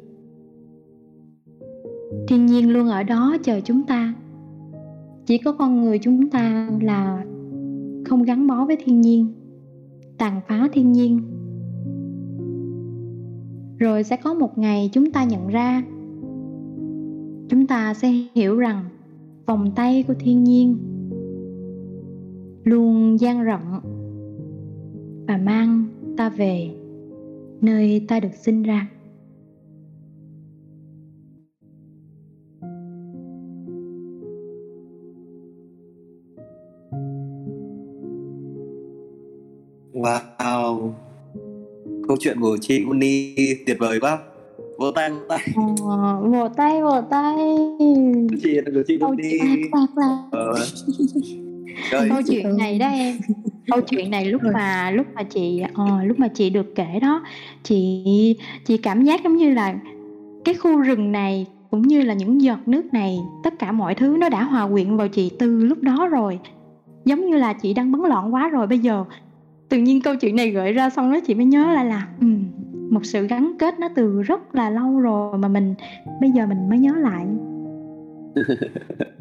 Thiên nhiên luôn ở đó chờ chúng ta. Chỉ có con người chúng ta là không gắn bó với thiên nhiên, tàn phá thiên nhiên. Rồi sẽ có một ngày chúng ta nhận ra, chúng ta sẽ hiểu rằng vòng tay của thiên nhiên luôn dang rộng. Và mang ta về nơi ta được sinh ra. Wow. Câu chuyện của chị Uni tuyệt vời quá. Vỗ tay, vỗ tay. Ờ, Vỗ tay, vỗ tay. Chị là của chị Uni ờ. Câu chuyện này đó em câu chuyện này lúc mà lúc mà chị uh, lúc mà chị được kể đó chị chị cảm giác giống như là cái khu rừng này cũng như là những giọt nước này tất cả mọi thứ nó đã hòa quyện vào chị từ lúc đó rồi. Giống như là chị đang bấn loạn quá rồi bây giờ tự nhiên câu chuyện này gợi ra xong đó chị mới nhớ lại là um, một sự gắn kết nó từ rất là lâu rồi mà mình bây giờ mình mới nhớ lại [LAUGHS]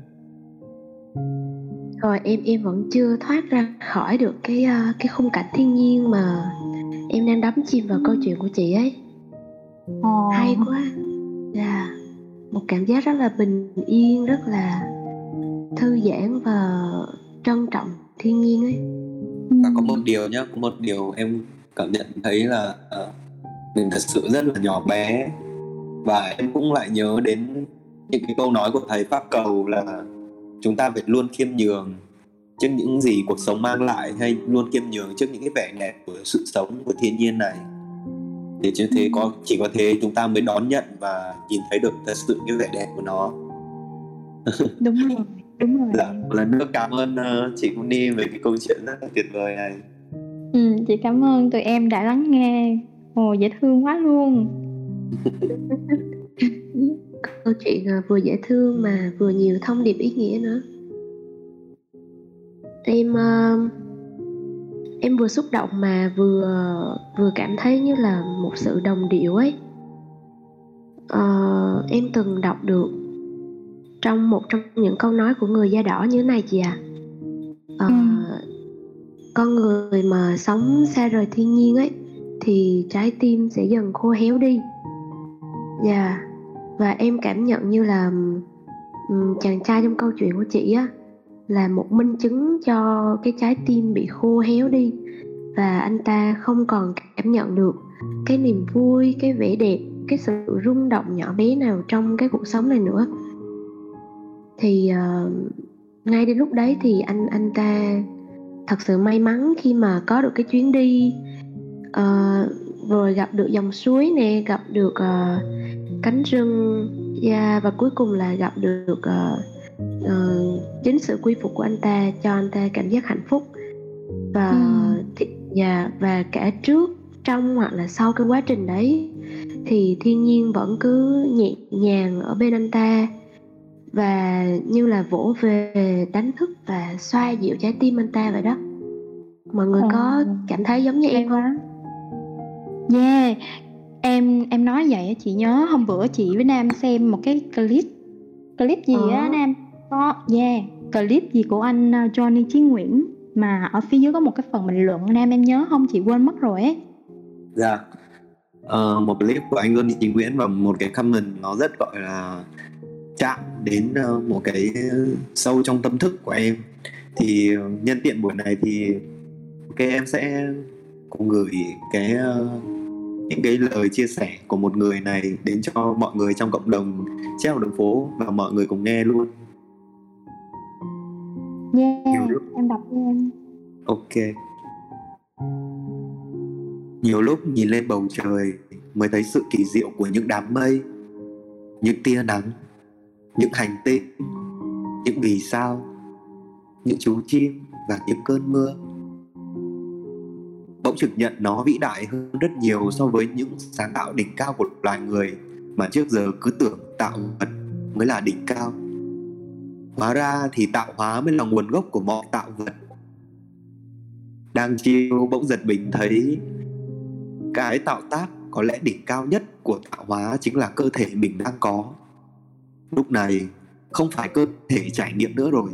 rồi em em vẫn chưa thoát ra khỏi được cái uh, cái khung cảnh thiên nhiên mà em đang đắm chìm vào câu chuyện của chị ấy. Oh. hay quá. Yeah. một cảm giác rất là bình yên rất là thư giãn và trân trọng thiên nhiên ấy. Và có một điều nhá có một điều em cảm nhận thấy là uh, mình thật sự rất là nhỏ bé. Và em cũng lại nhớ đến những cái câu nói của thầy pháp cầu là chúng ta phải luôn khiêm nhường trước những gì cuộc sống mang lại hay luôn khiêm nhường trước những cái vẻ đẹp của sự sống của thiên nhiên này. Để như thế có chỉ có thế chúng ta mới đón nhận và nhìn thấy được thật sự cái vẻ đẹp của nó. [LAUGHS] Đúng rồi đúng rồi. Dạ, một lần nữa cảm ơn uh, chị Muni về cái câu chuyện rất là tuyệt vời này. Ừ, chị cảm ơn tụi em đã lắng nghe. Ồ dễ thương quá luôn [LAUGHS] câu chuyện ờ, vừa dễ thương mà vừa nhiều thông điệp ý nghĩa nữa em uh, em vừa xúc động mà vừa vừa cảm thấy như là một sự đồng điệu ấy uh, em từng đọc được trong một trong những câu nói của người da đỏ như thế này chị ạ à. uh, ừ. con người mà sống xa rời thiên nhiên ấy thì trái tim sẽ dần khô héo đi dạ yeah và em cảm nhận như là um, chàng trai trong câu chuyện của chị á là một minh chứng cho cái trái tim bị khô héo đi. Và anh ta không còn cảm nhận được cái niềm vui cái vẻ đẹp cái sự rung động nhỏ bé nào trong cái cuộc sống này nữa. Thì uh, ngay đến lúc đấy thì anh anh ta thật sự may mắn khi mà có được cái chuyến đi. Uh, rồi gặp được dòng suối nè gặp được uh, cánh rừng. Yeah, và cuối cùng là gặp được uh, uh, chính sự quy phục của anh ta cho anh ta cảm giác hạnh phúc. Và ừ. thì, yeah, và cả trước trong hoặc là sau cái quá trình đấy thì thiên nhiên vẫn cứ nhẹ nhàng ở bên anh ta. Và như là vỗ về đánh thức và xoa dịu trái tim anh ta vậy đó. Mọi người ừ. có cảm thấy giống như em không? Yeah em em nói vậy chị nhớ hôm bữa chị với nam xem một cái clip. Clip gì ờ. á nam? Có yeah clip gì của anh uh, Johnny Chí Nguyễn mà ở phía dưới có một cái phần bình luận nam em nhớ không? Chị quên mất rồi ấy. Dạ. Uh, một clip của anh Johnny Chí Nguyễn và một cái comment nó rất gọi là chạm đến uh, một cái sâu trong tâm thức của em. Thì nhân tiện buổi này thì ok em sẽ cùng gửi cái uh, những cái lời chia sẻ của một người này đến cho mọi người trong cộng đồng treo đường phố và mọi người cùng nghe luôn. Yeah lúc... em đọc luôn ok. Nhiều lúc nhìn lên bầu trời mới thấy sự kỳ diệu của những đám mây những tia nắng những hành tinh những vì sao những chú chim và những cơn mưa bỗng trực nhận nó vĩ đại hơn rất nhiều so với những sáng tạo đỉnh cao của loài người mà trước giờ cứ tưởng tạo vật mới là đỉnh cao. Hóa ra thì tạo hóa mới là nguồn gốc của mọi tạo vật. Đang chiêu bỗng giật mình thấy cái tạo tác có lẽ đỉnh cao nhất của tạo hóa chính là cơ thể mình đang có. Lúc này không phải cơ thể trải nghiệm nữa rồi,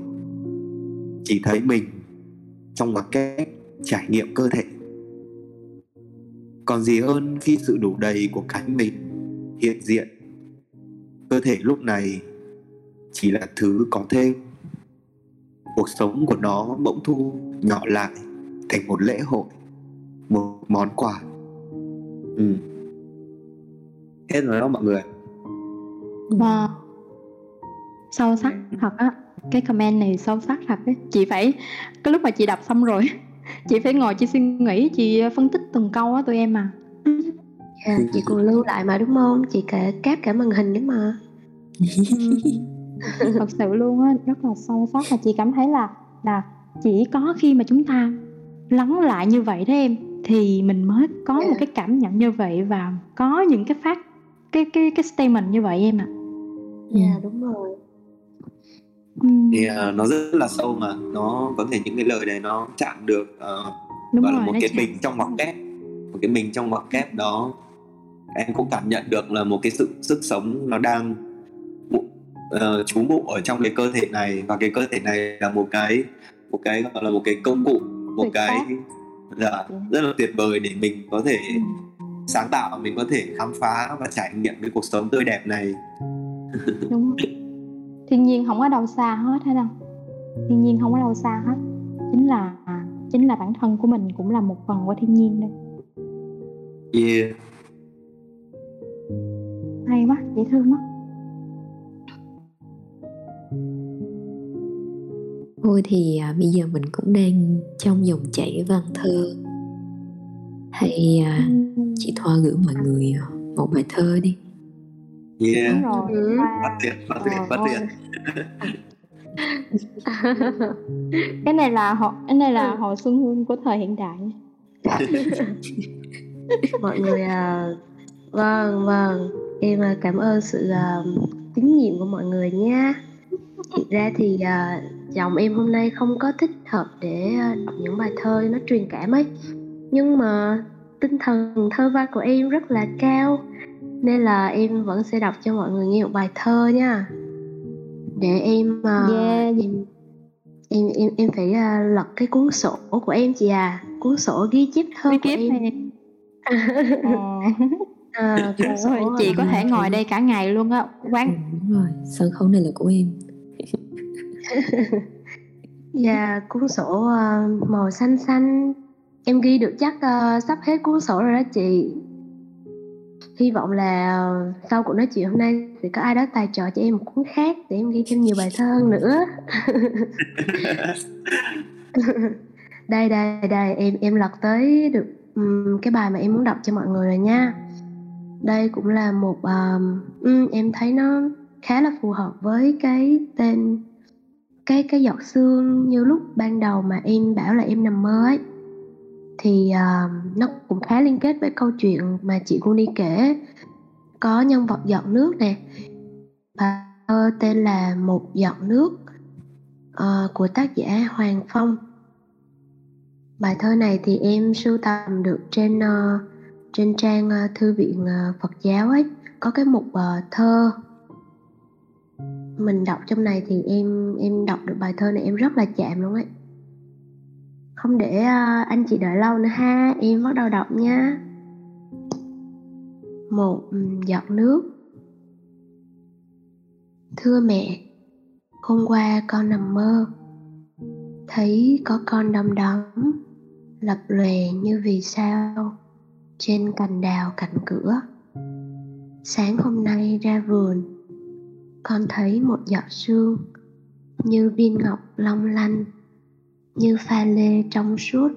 chỉ thấy mình trong ngoặc kép trải nghiệm cơ thể còn gì hơn khi sự đủ đầy của cánh mình hiện diện. Cơ thể lúc này chỉ là thứ có thêm. Cuộc sống của nó bỗng thu nhỏ lại thành một lễ hội, một món quà. Ừ. hết rồi đó mọi người. Wow sâu sắc thật á. Cái comment này sâu sắc thật đấy chị phải cái lúc mà chị đọc xong rồi chị phải ngồi chị suy nghĩ chị phân tích từng câu á tụi em à yeah, chị còn lưu lại mà đúng không chị kể cáp cả màn hình đấy mà [LAUGHS] thật sự luôn á rất là sâu sắc và chị cảm thấy là là chỉ có khi mà chúng ta lắng lại như vậy đó em thì mình mới có yeah. một cái cảm nhận như vậy và có những cái phát cái cái cái statement như vậy em ạ. À. Dạ yeah, đúng rồi thì uh, nó rất là sâu mà nó có thể những cái lời này nó chạm được uh, Đúng gọi rồi, là một cái mình trong ngoặc kép một cái mình trong ngoặc kép đó. Em cũng cảm nhận được là một cái sự sức sống nó đang uh, trú ngụ ở trong cái cơ thể này và cái cơ thể này là một cái một cái gọi là một cái công cụ một tuyệt cái dạ, rất là tuyệt vời để mình có thể ừ. sáng tạo mình có thể khám phá và trải nghiệm cái cuộc sống tươi đẹp này. Đúng [LAUGHS] thiên nhiên không có đâu xa hết hay đâu. Thiên nhiên không có đâu xa hết. Chính là chính là bản thân của mình cũng là một phần của thiên nhiên đây. Yeah. Hay quá dễ thương quá. Thôi thì à, bây giờ mình cũng đang trong dòng chảy văn thơ. Hay à, chị thoa gửi mọi người à, một bài thơ đi yeah Đúng rồi. Ừ. phát triển phát triển phát triển cái này là họ cái này là họ xuân hương của thời hiện đại [LAUGHS] mọi người à vâng vâng. Em à, cảm ơn sự uh, tín nhiệm của mọi người nha. Thực ra thì uh, chồng em hôm nay không có thích hợp để đọc những bài thơ nó truyền cảm ấy. Nhưng mà tinh thần thơ văn của em rất là cao nên là em vẫn sẽ đọc cho mọi người nghe một bài thơ nha. Để em uh, yeah. em em em em phải uh, lật cái cuốn sổ của em chị à. Cuốn sổ ghi chép thơ của em. [LAUGHS] à, rồi, chị có thể ngồi đây cả ngày luôn á. Quán ừ, đúng rồi. Sân khấu này là của em. [LAUGHS] Dạ yeah, cuốn sổ uh, màu xanh xanh. Em ghi được chắc uh, sắp hết cuốn sổ rồi đó chị hy vọng là sau cuộc nói chuyện hôm nay sẽ có ai đó tài trợ cho em một cuốn khác để em ghi thêm nhiều bài thơ hơn nữa. [LAUGHS] Đây đây đây em em lật tới được um, cái bài mà em muốn đọc cho mọi người rồi nha. Đây cũng là một um, um, em thấy nó khá là phù hợp với cái tên cái cái giọt xương như lúc ban đầu mà em bảo là em nằm mơ ấy thì uh, nó cũng khá liên kết với câu chuyện mà chị Guni đi kể. Có nhân vật giọt nước nè và thơ tên là một giọt nước uh, của tác giả Hoàng Phong. Bài thơ này thì em sưu tầm được trên uh, trên trang uh, thư viện uh, Phật giáo ấy. Có cái mục uh, thơ. Mình đọc trong này thì em em đọc được bài thơ này em rất là chạm luôn ấy không để uh, anh chị đợi lâu nữa ha. Em bắt đầu đọc nha. Một giọt nước. Thưa mẹ hôm qua con nằm mơ. Thấy có con đom đóm lập lòe như vì sao trên cành đào cạnh cửa. Sáng hôm nay ra vườn con thấy một giọt sương như viên ngọc long lanh như pha lê trong suốt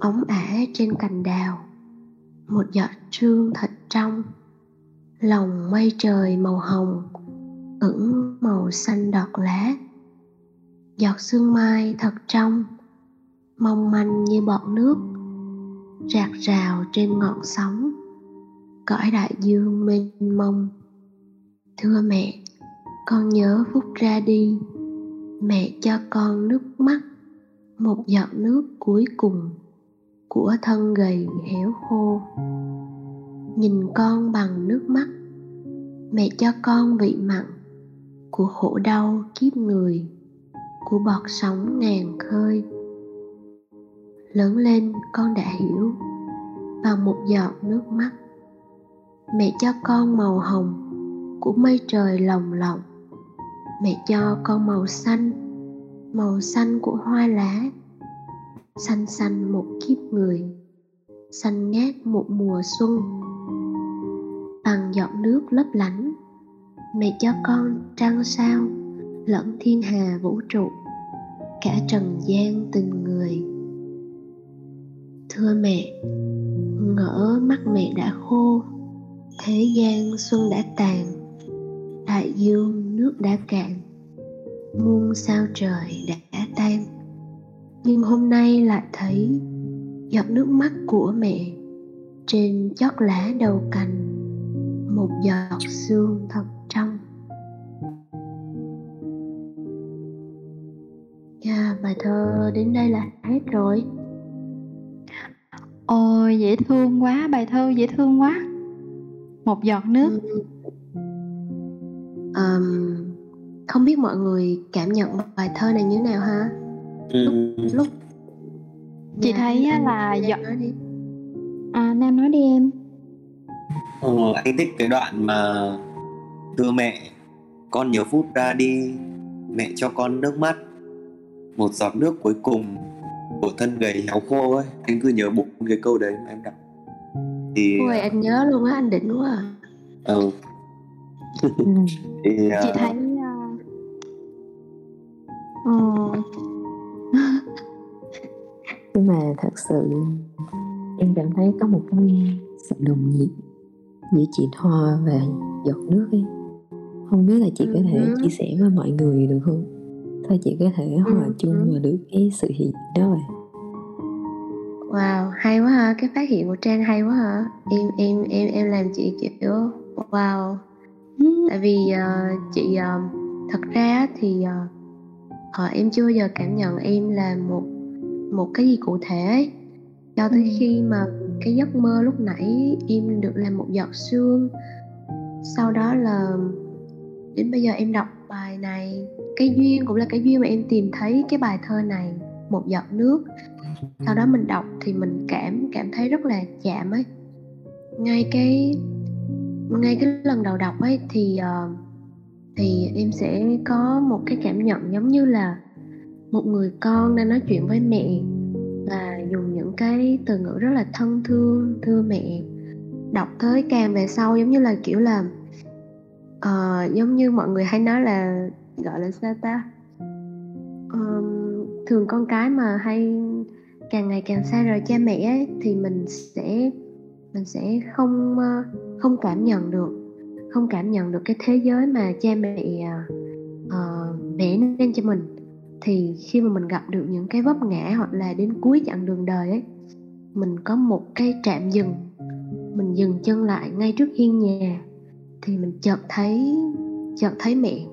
ống ả trên cành đào, một giọt sương thật trong, lòng mây trời màu hồng, ửng màu xanh đọt lá, giọt sương mai thật trong, mong manh như bọt nước, rạc rào trên ngọn sóng, cõi đại dương mênh mông. Thưa mẹ, con nhớ phút ra đi, mẹ cho con nước mắt một giọt nước cuối cùng của thân gầy héo khô nhìn con bằng nước mắt, mẹ cho con vị mặn của khổ đau kiếp người của bọt sóng ngàn khơi. Lớn lên con đã hiểu, bằng một giọt nước mắt, mẹ cho con màu hồng của mây trời lồng lộng. Mẹ cho con màu xanh màu xanh của hoa lá. Xanh xanh một kiếp người. Xanh ngát một mùa xuân. Bằng giọt nước lấp lánh. Mẹ cho con trăng sao, lẫn thiên hà vũ trụ, cả trần gian tình người. Thưa mẹ, ngỡ mắt mẹ đã khô, thế gian xuân đã tàn, đại dương nước đã cạn muôn sao trời đã tan. Nhưng hôm nay lại thấy giọt nước mắt của mẹ trên chót lá đầu cành một giọt sương thật trong. Yeah, bài thơ đến đây là hết rồi. Ôi dễ thương quá bài thơ dễ thương quá. Một giọt nước. Um, không biết mọi người cảm nhận bài thơ này như thế nào ha? Lúc lúc chị Dạ, thấy anh- là anh giọt nói đi. à nam nói đi em. Ờ, anh thích cái đoạn mà thưa mẹ con nhiều phút ra đi mẹ cho con nước mắt. Một giọt nước cuối cùng của thân gầy héo khô ấy. Anh cứ nhớ bụng cái câu đấy mà em đọc. Thì Ôi anh nhớ luôn á anh đỉnh quá à. ờ, Ừ. [LAUGHS] thì chị ờ, thấy ờ, [LAUGHS] nhưng mà thật sự em cảm thấy có một cái sự đồng nhiệt giữa chị Thoa và giọt nước ấy không biết là chị có thể Ừ. chia sẻ với mọi người được không thôi chị có thể hòa Ừ. chung vào được cái sự hiện đó vậy Wow, hay quá ha, cái phát hiện của Trang hay quá ha. Em em em em làm chị kiểu wow. Tại vì ờ, chị ờ, thật ra thì ờ, ờ, em chưa bao giờ cảm nhận em là một một cái gì cụ thể ấy. Cho tới Ừ. khi mà cái giấc mơ lúc nãy em được làm một giọt sương. Sau đó là đến bây giờ em đọc bài này cái duyên cũng là cái duyên mà em tìm thấy cái bài thơ này một giọt nước sau đó mình đọc thì mình cảm cảm thấy rất là chạm ấy ngay cái ngay cái lần đầu đọc ấy thì ờ, thì em sẽ có một cái cảm nhận giống như là một người con đang nói chuyện với mẹ và dùng những cái từ ngữ rất là thân thương thưa mẹ. Đọc tới càng về sau giống như là kiểu là uh, giống như mọi người hay nói là gọi là sao ta? Um, thường con cái mà hay càng ngày càng xa rời cha mẹ ấy, thì mình sẽ mình sẽ không ờ, không cảm nhận được không cảm nhận được cái thế giới mà cha mẹ à, ờ, vẽ nên cho mình. Thì khi mà mình gặp được những cái vấp ngã hoặc là đến cuối chặng đường đời ấy mình có một cái trạm dừng. Mình dừng chân lại ngay trước hiên nhà thì mình chợt thấy chợt thấy mẹ.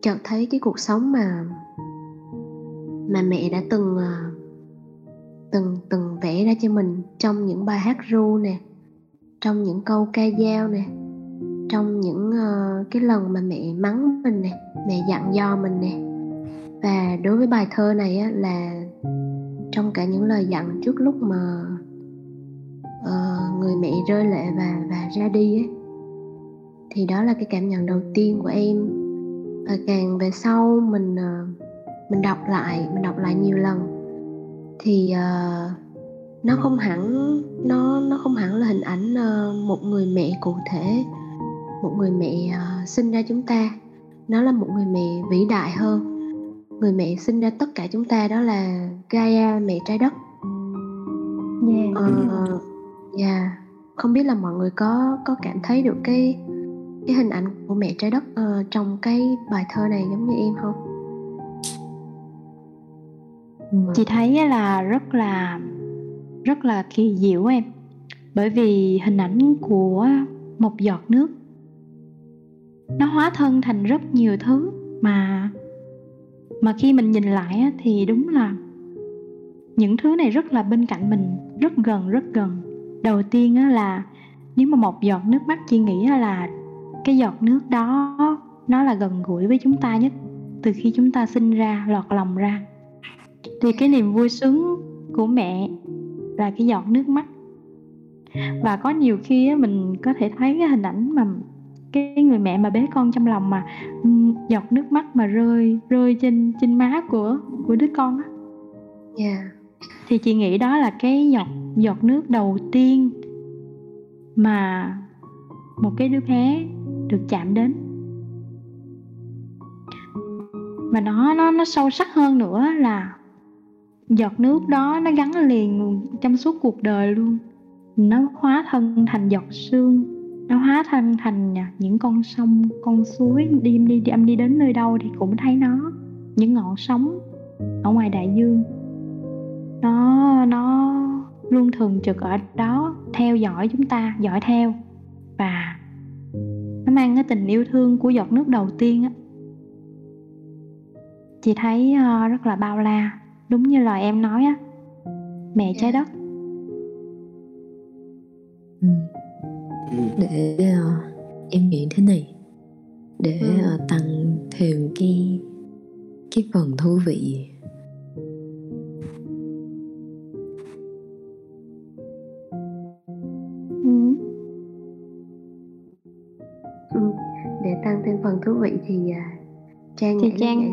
Chợt thấy cái cuộc sống mà mà mẹ đã từng à, từng từng vẽ ra cho mình trong những bài hát ru nè trong những câu ca dao nè trong những uh, cái lần mà mẹ mắng mình nè mẹ dặn dò mình nè. Và đối với bài thơ này á, là trong cả những lời dặn trước lúc mà uh, người mẹ rơi lệ và và ra đi ấy thì đó là cái cảm nhận đầu tiên của em. Và càng về sau mình uh, mình đọc lại mình đọc lại nhiều lần thì uh, nó không hẳn nó nó không hẳn là hình ảnh uh, một người mẹ cụ thể một người mẹ ờ, sinh ra chúng ta. Nó là một người mẹ vĩ đại hơn. Người mẹ sinh ra tất cả chúng ta đó là Gaia mẹ trái đất. Yeah. Ờ, yeah. không biết là mọi người có có cảm thấy được cái cái hình ảnh của mẹ trái đất ờ, trong cái bài thơ này giống như em không? Chị thấy là rất là rất là kỳ diệu em. Bởi vì hình ảnh của một giọt nước nó hóa thân thành rất nhiều thứ mà mà khi mình nhìn lại á, thì đúng là những thứ này rất là bên cạnh mình rất gần rất gần. Đầu tiên á, là nếu mà một giọt nước mắt chị nghĩ là cái giọt nước đó nó là gần gũi với chúng ta nhất từ khi chúng ta sinh ra lọt lòng ra. Thì cái niềm vui sướng của mẹ là cái giọt nước mắt. Và có nhiều khi mình có thể thấy cái hình ảnh mà cái người mẹ mà bế con trong lòng mà giọt nước mắt mà rơi rơi trên trên má của của đứa con á. Yeah. thì chị nghĩ đó là cái giọt giọt nước đầu tiên mà một cái đứa bé được chạm đến. Mà nó nó nó sâu sắc hơn nữa là giọt nước đó nó gắn liền trong suốt cuộc đời luôn. Nó hóa thân thành giọt sương nó hóa thân thành những con sông con suối đi đi đi âm đi đến nơi đâu thì cũng thấy nó những ngọn sóng ở ngoài đại dương. Nó nó luôn thường trực ở đó theo dõi chúng ta dõi theo. Và nó mang cái tình yêu thương của giọt nước đầu tiên á. Chị thấy uh, rất là bao la đúng như lời em nói á. Mẹ trái đất. Ừ. để uh, em nghĩ thế này. Để uh, tăng thêm cái cái phần thú vị. Ừ. Ừ. để tăng thêm phần thú vị thì uh, trang thì trang [LAUGHS]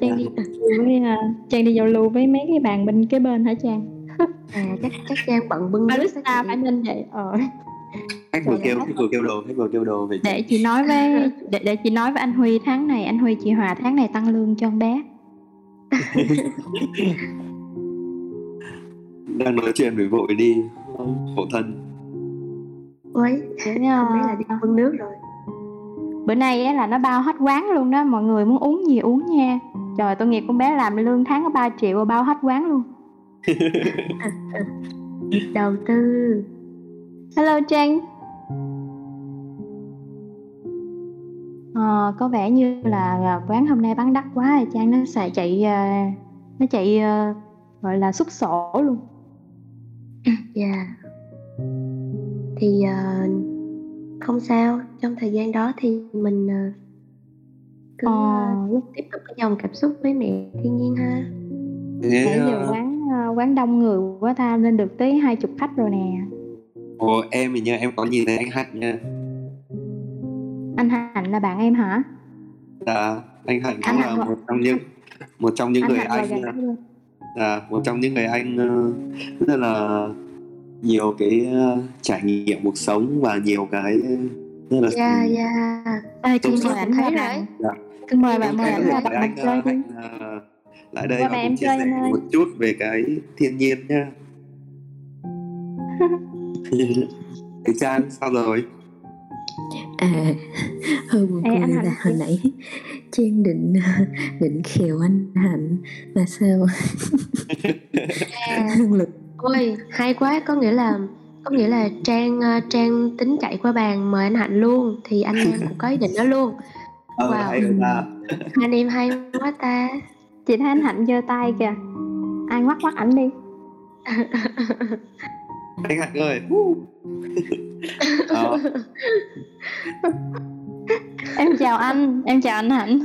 trang đi với uh, trang đi giao lưu với mấy cái bạn bên cái bên hả trang? À chắc chắc trang bận bưng barista phải nên vậy? Ờ khách vừa kêu khách vừa kêu đồ khách vừa kêu đồ về để chị. nói với để, để chị nói với anh Huy tháng này anh Huy chị Hòa tháng này tăng lương cho con bé. [LAUGHS] Đang nói chuyện với vội đi khổ thân. Ôi, đấy là đi bưng nước rồi. Bữa nay á là nó bao hết quán luôn đó mọi người muốn uống gì uống nha. Trời tôi nghiệp con bé làm lương tháng có 3 triệu bao hết quán luôn. [LAUGHS] Đầu tư. Hello trang à, có vẻ như là quán hôm nay bán đắt quá trang nó xài chạy ờ, nó chạy ờ, gọi là xúc sổ luôn. Dạ. Yeah. thì uh, không sao trong thời gian đó thì mình uh, cứ uh, tiếp tục cái dòng cảm xúc với mẹ thiên nhiên ha. Nãy giờ quán uh, quán đông người quá ta lên được tới hai chục khách rồi nè. Ồ em thì nha em có nhìn thấy anh hạnh nha anh hạnh là bạn em hả? Dạ anh hạnh cũng là một trong những một trong những anh người anh dạ một trong những người anh uh, rất là nhiều cái uh, trải nghiệm cuộc sống và nhiều cái rất là dạ dạ. À, chị mời anh thấy rồi. Dạ. cứ mời bạn mời anh ra bắt anh chơi đi. Lại đây và cũng chia sẻ một chút về cái thiên nhiên nha. [LAUGHS] Thế Trang sao rồi? [LAUGHS] À, hơi buồn cười là hồi nãy Trang định [LAUGHS] định khều anh Hạnh. Mà sao? [LAUGHS] Năng lực. ôi hay quá. Có nghĩa là có nghĩa là trang ờ, trang tính chạy qua bàn mời anh hạnh luôn. Thì anh em cũng có ý định đó luôn. Ờ, wow. hay ta. anh em hay quá ta. Chị thấy anh hạnh giơ tay kìa. Ai ngoắt ngoắt ảnh đi. [LAUGHS] Anh hạnh ơi em chào anh em chào anh hạnh.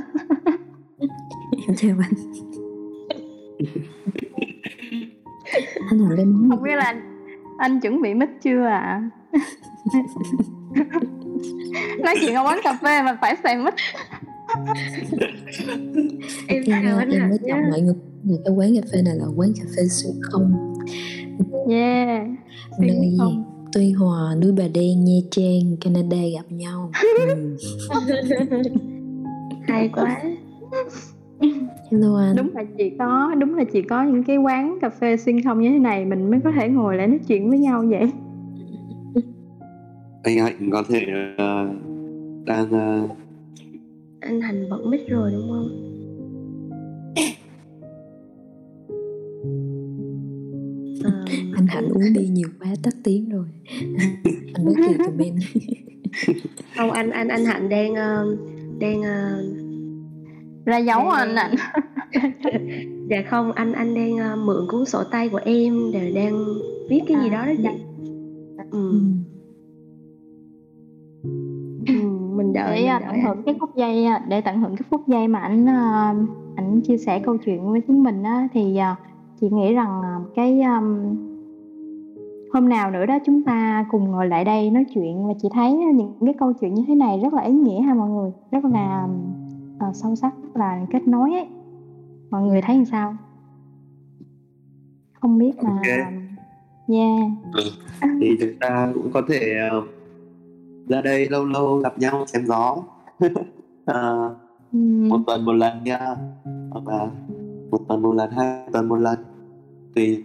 Em chào anh. Anh ngồi lên không biết là anh, anh chuẩn bị mic chưa ạ? À? nói chuyện ở quán cà phê mà phải xài mic. Em em, em, em mới chọn mọi người. Là cái quán cà phê này là quán cà phê xuyên không. Yeah. Nơi không. Tuy Hòa, núi Bà Đen, Nha Trang, Canada gặp nhau. ừ. [LAUGHS] Hay quá. Hello anh. Đúng là chỉ có, đúng là chỉ có những cái quán cà phê xuyên không như thế này mình mới có thể ngồi lại nói chuyện với nhau vậy. Anh Hạnh có thể uh, đang uh... anh Hạnh bật mic rồi đúng không? À, anh Hạnh uống đi nhiều quá tắt tiếng rồi. [LAUGHS] Anh mới kêu comment không anh anh anh Hạnh đang uh, đang uh, ra dấu đang, anh Hạnh [LAUGHS] dạ không anh anh đang mượn cuốn sổ tay của em để đang viết cái gì đó đó chị. ừ. ừ. ừ mình đợi để mình tận hưởng cái phút giây để tận hưởng cái phút giây mà anh ảnh chia sẻ câu chuyện với chúng mình á. Thì chị nghĩ rằng cái um, hôm nào nữa đó chúng ta cùng ngồi lại đây nói chuyện. Và chị thấy những cái câu chuyện như thế này rất là ý nghĩa ha mọi người. Rất là uh, sâu sắc rất là kết nối ấy. Mọi người thấy làm sao? Không biết mà Ok. yeah. Thì chúng ta cũng có thể ờ, ra đây lâu lâu gặp nhau chém gió. [LAUGHS] Ờ, Ừm, một tuần một lần nha. Hoặc là một tuần một lần hai tuần một lần. Tùy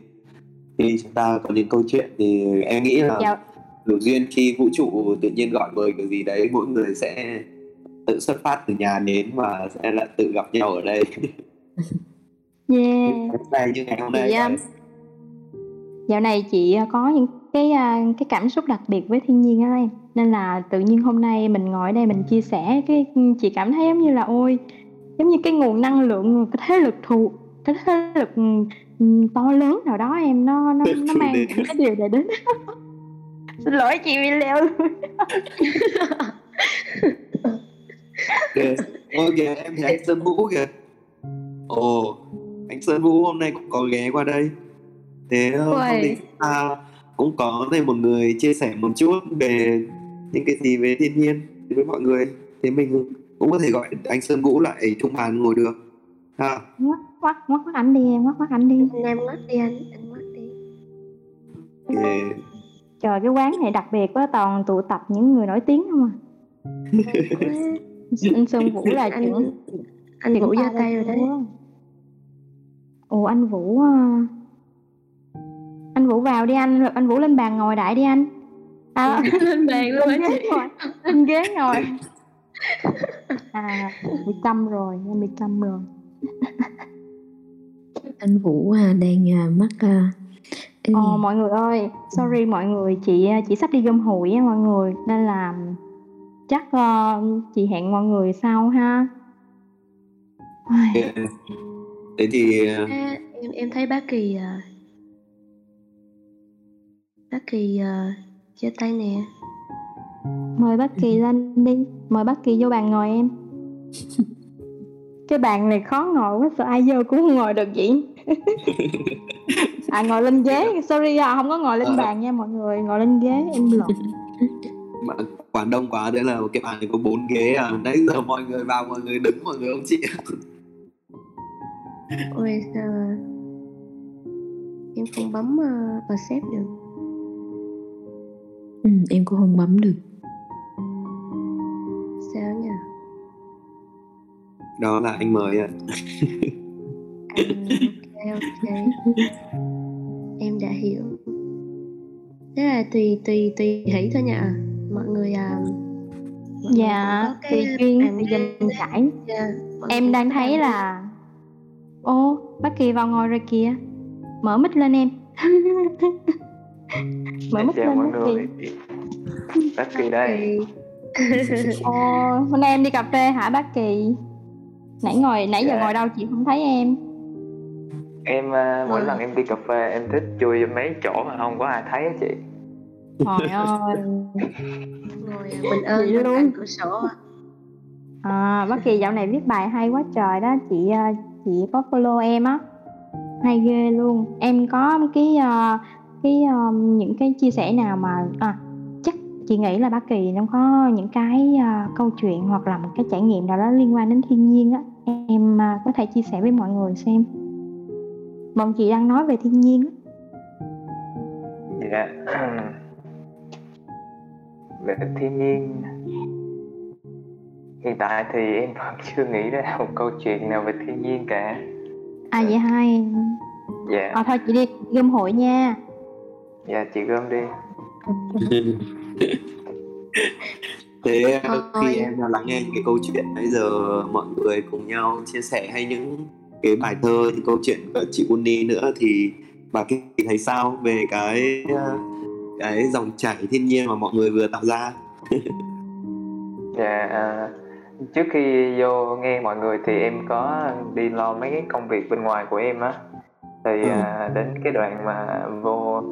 khi chúng ta có những câu chuyện thì em nghĩ là dạ. đủ duyên khi vũ trụ tự nhiên gọi mời cái gì đấy mỗi người sẽ tự xuất phát từ nhà đến và sẽ lại tự gặp nhau ở đây. [LAUGHS] Yeah. Đây như ngày hôm nay um, dạo này chị có những cái à, cái cảm xúc đặc biệt với thiên nhiên á em? Nên là tự nhiên hôm nay mình ngồi ở đây mình chia sẻ cái chị cảm thấy giống như là ôi giống như cái nguồn năng lượng cái thế lực thụ cái thế lực ừm, to lớn nào đó em nó nó nó mang những cái điều này đến. [LAUGHS] Xin lỗi chị bị leo. [LAUGHS] Kìa ôi kìa em thấy anh Sơn Vũ kìa. Ồ anh Sơn Vũ hôm nay cũng có ghé qua đây. Thế ờ, hôm nay chúng ta cũng có thêm một người chia sẻ một chút về những cái gì về thiên nhiên với mọi người. Thế mình cũng có thể gọi anh Sơn Vũ lại chung bàn ngồi được. Ha ngoắc ngoắc ngoắc ngoắc ảnh đi em ngoắc ngoắc ảnh đi. Em ngắt đi anh anh ngắt đi. Trời cái quán này đặc biệt quá toàn tụ tập những người nổi tiếng không à? Anh Sơn Vũ là anh trưởng anh vũ pha tay rồi đấy. Ồ anh Vũ à. anh Vũ vào đi anh anh Vũ lên bàn ngồi đại đi anh. À, [LAUGHS] lên bàn luôn lên á ghế ngồi lên ghế ngồi. À bị câm rồi em bị câm rồi anh Vũ à, đang à, mắc à, Ồ gì? mọi người ơi, sorry mọi người, chị chị sắp đi gom hụi á mọi người nên là chắc ờ, chị hẹn mọi người sau ha. Thế thì ờ, À, em em thấy bác kỳ à, bác kỳ à, giơ tay nè Mời bác Kỳ lên đi, mời bác Kỳ vô bàn ngồi em. [LAUGHS] Cái bàn này khó ngồi quá, sợ ai vô cũng không ngồi được vậy. [LAUGHS] à ngồi lên ghế, sorry à, không có ngồi lên Ờ. bàn nha mọi người, ngồi lên ghế em lộn. mà đông quá đấy là cái bàn này có bốn ghế à. Nãy giờ mọi người vào mọi người đứng mọi người không chịu. Ôi sao à, em không bấm uh, accept được. Ừ, em cũng không bấm được đó là anh mời ạ. À, ok ok. Em đã hiểu. Thế là tùy tùy tùy hỷ thôi nha. Mọi người à Dạ, tùy duyên, tùy mọi Em đang thấy là Ô, bác Kỳ vào ngồi rồi kìa. Mở mic lên em. [LAUGHS] Mở mic lên mọi bác người Kỳ. Bác Kỳ đây. Ồ, hôm nay em đi cà phê hả bác Kỳ Nãy ngồi, nãy giờ Dạ. ngồi đâu chị không thấy em Em à, mỗi Ừ. lần em đi cà phê em thích chui vô mấy chỗ mà không có ai thấy á chị Trời [LAUGHS] ơi ngồi à, mình ơn luôn. cửa sổ à. à, Bác Kỳ dạo này viết bài hay quá trời đó Chị ờ, chị có follow em á Hay ghê luôn Em có cái cái những cái chia sẻ nào mà à, chị nghĩ là bác Kỳ nó có những cái ờ, câu chuyện hoặc là một cái trải nghiệm nào đó liên quan đến thiên nhiên á em ờ, có thể chia sẻ với mọi người xem. Bọn chị đang nói về thiên nhiên á. Dạ. Về thiên nhiên. Hiện tại thì em vẫn chưa nghĩ ra [LAUGHS] một câu chuyện nào về thiên nhiên cả. À vậy hay dạ. À, thôi chị đi gom hội nha. Dạ chị gom đi [LAUGHS] thế Thôi. khi em đã lắng nghe những cái câu chuyện bây giờ mọi người cùng nhau chia sẻ hay những cái bài thơ những câu chuyện của chị Uni nữa thì bà Kỳ thấy sao về cái ờ, cái dòng chảy thiên nhiên mà mọi người vừa tạo ra [LAUGHS] Dạ, à, trước khi vô nghe mọi người thì em có đi lo mấy cái công việc bên ngoài của em á thì Ừ. à, đến cái đoạn mà vô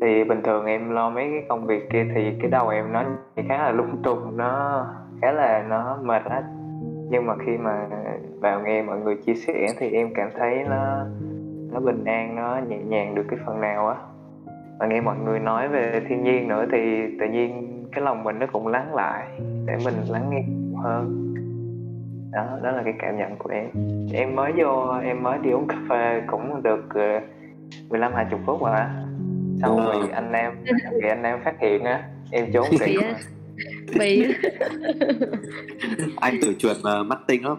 thì bình thường em lo mấy cái công việc kia thì cái đầu em nó khá là lung tung, nó khá là nó mệt á nhưng mà khi mà vào nghe mọi người chia sẻ thì em cảm thấy nó nó bình an, nó nhẹ nhàng được cái phần nào á. Và nghe mọi người nói về thiên nhiên nữa thì tự nhiên cái lòng mình nó cũng lắng lại, để mình lắng nghe hơn. Đó đó là cái cảm nhận của em. Em mới vô, em mới đi uống cà phê cũng được ờ, 15 hai chục phút mà xong rồi anh em [LAUGHS] thì anh em phát hiện á em trốn kỹ bị [LAUGHS] anh tuổi chuột mà mắt tinh lắm.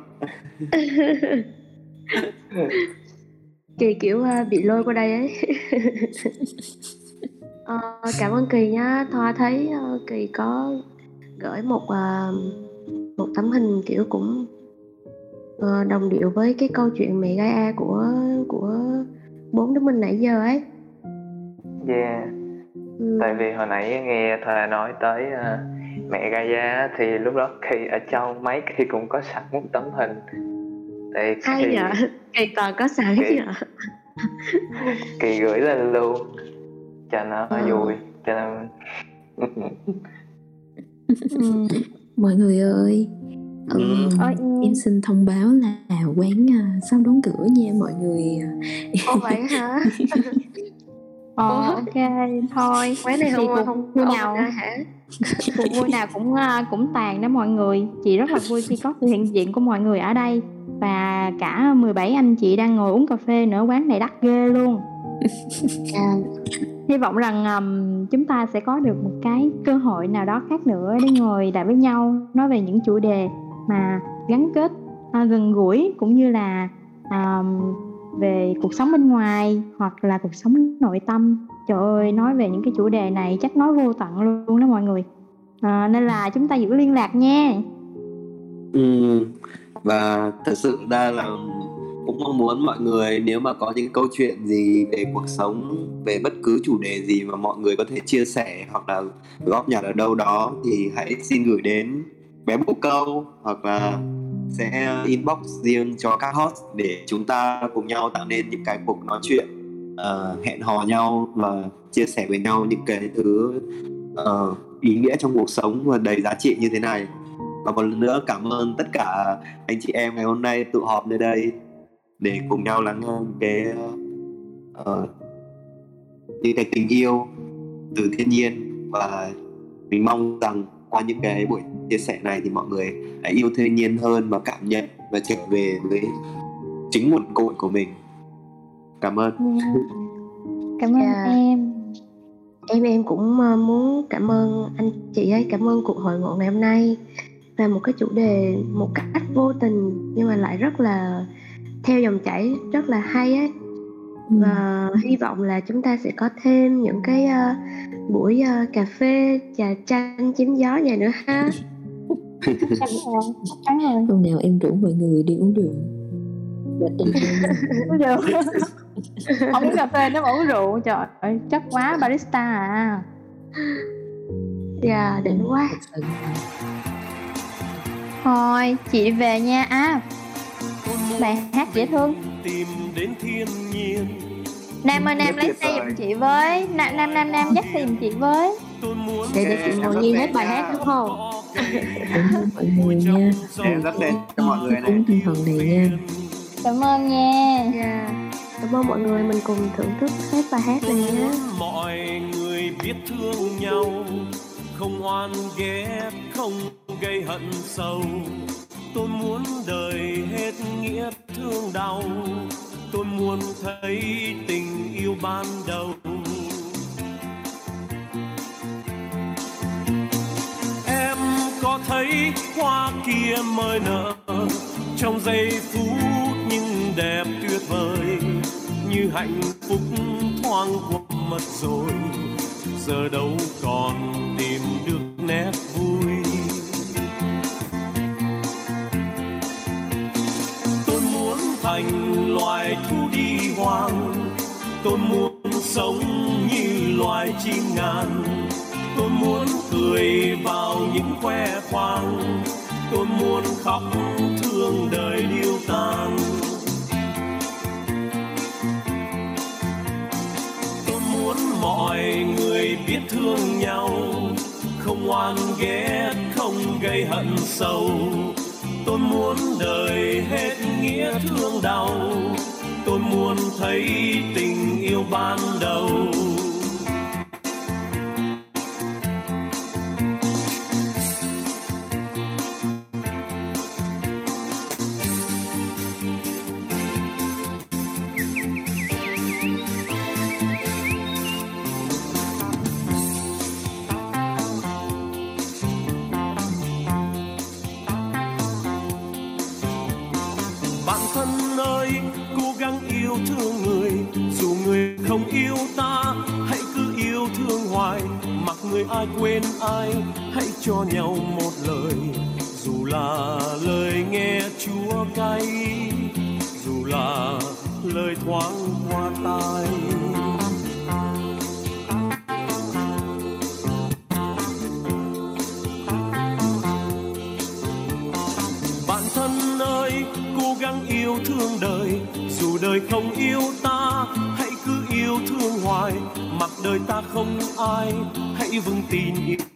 [LAUGHS] Kỳ kiểu uh, bị lôi qua đây ấy. Uh, cảm ơn kỳ nhá thoa thấy uh, kỳ có gửi một uh, một tấm hình kiểu cũng uh, đồng điệu với cái câu chuyện mẹ gái a của của bốn đứa mình nãy giờ ấy yeah ừ. tại vì hồi nãy nghe thà nói tới uh, mẹ Gaia thì lúc đó khi ở trong máy khi cũng có sẵn một tấm hình thì hay [LAUGHS] kỳ, vậy kỳ còn có sẵn kỳ, vậy kỳ gửi lên luôn cho nó à. vui cho nên ừ. mọi người ơi ừ, ừ. em xin thông báo là quán uh, sắp đóng cửa nha mọi người Ồ vậy hả [LAUGHS] ờ ok thôi. [LAUGHS] Quán này không không vui nào. hả? [LAUGHS] Cuộc vui nào cũng uh, cũng tàn đó mọi người. Chị rất là vui khi có sự hiện diện của mọi người ở đây. Và cả 17 anh chị đang ngồi uống cà phê nữa quán này đắt ghê luôn. À, [LAUGHS] hy vọng rằng um, chúng ta sẽ có được một cái cơ hội nào đó khác nữa để ngồi lại với nhau nói về những chủ đề mà gắn kết uh, gần gũi cũng như là um, về cuộc sống bên ngoài hoặc là cuộc sống nội tâm. Trời ơi nói về những cái chủ đề này chắc nói vô tận luôn đó mọi người. À, nên là chúng ta giữ liên lạc nha. Ừ và thật sự ra là cũng mong muốn mọi người nếu mà có những câu chuyện gì về cuộc sống về bất cứ chủ đề gì mà mọi người có thể chia sẻ hoặc là góp nhặt ở đâu đó thì hãy xin gửi đến bé bút câu hoặc là sẽ inbox riêng cho các host để chúng ta cùng nhau tạo nên những cái cuộc nói chuyện uh, hẹn hò nhau và chia sẻ với nhau những cái thứ uh, ý nghĩa trong cuộc sống và đầy giá trị như thế này. Và một lần nữa cảm ơn tất cả anh chị em ngày hôm nay tụ họp nơi đây để cùng nhau lắng nghe cái uh, những cái tình yêu từ thiên nhiên. Và mình mong rằng qua những cái buổi chia sẻ này thì mọi người hãy yêu thiên nhiên hơn và cảm nhận và trở về với chính nguồn cội của mình cảm ơn yeah. cảm ơn yeah. em em em cũng ờ, muốn cảm ơn anh chị ấy cảm ơn cuộc hội ngộ ngày hôm nay và một cái chủ đề một cách vô tình nhưng mà lại rất là theo dòng chảy rất là hay ấy và ừ. hy vọng là chúng ta sẽ có thêm những cái uh, buổi uh, cà phê trà chanh chém gió vậy nữa ha. Hôm nào em rủ mọi người đi uống rượu. [LAUGHS] Uống rượu. Không uống cà phê nó mà uống rượu trời ơi chất quá barista à. Dạ yeah, đỉnh quá. Thôi chị về nha à bài hát dễ thương. Tìm đến thiên nhiên Nam ơi Nam lấy xe giùm chị với. Nam Nam Nam Nam dắt xe giùm chị với. Để để chị ngồi nghe hết bài hát đúng không? Mọi người nha. Em dắt xe cho mọi người này. Tinh thần này nha. Cảm ơn nha. Yeah. Dạ. Cảm ơn mọi người. Mình cùng thưởng thức hết bài hát này nhé Mọi người biết thương nhau. Không oan ghét không gây hận sâu. Tôi muốn đời hết nghĩa thương đau tôi muốn thấy tình yêu ban đầu. Em có thấy hoa kia mới nở trong giây phút nhưng đẹp tuyệt vời như hạnh phúc thoáng qua mất rồi. Giờ đâu còn tìm được nét vui. Thành loài thu đi hoang. Tôi muốn sống như loài chim ngàn. Tôi muốn cười vào những khoe khoang. Tôi muốn khóc thương đời điêu tàn. Tôi muốn mọi người biết thương nhau. Không oan ghét, không gây hận sâu tôi muốn đời hết nghĩa thương đau. Tôi muốn thấy tình yêu ban đầu. ai quên ai, hãy cho nhau một lời. Dù là lời nghe chúa cay, dù là lời thoáng Dieventinho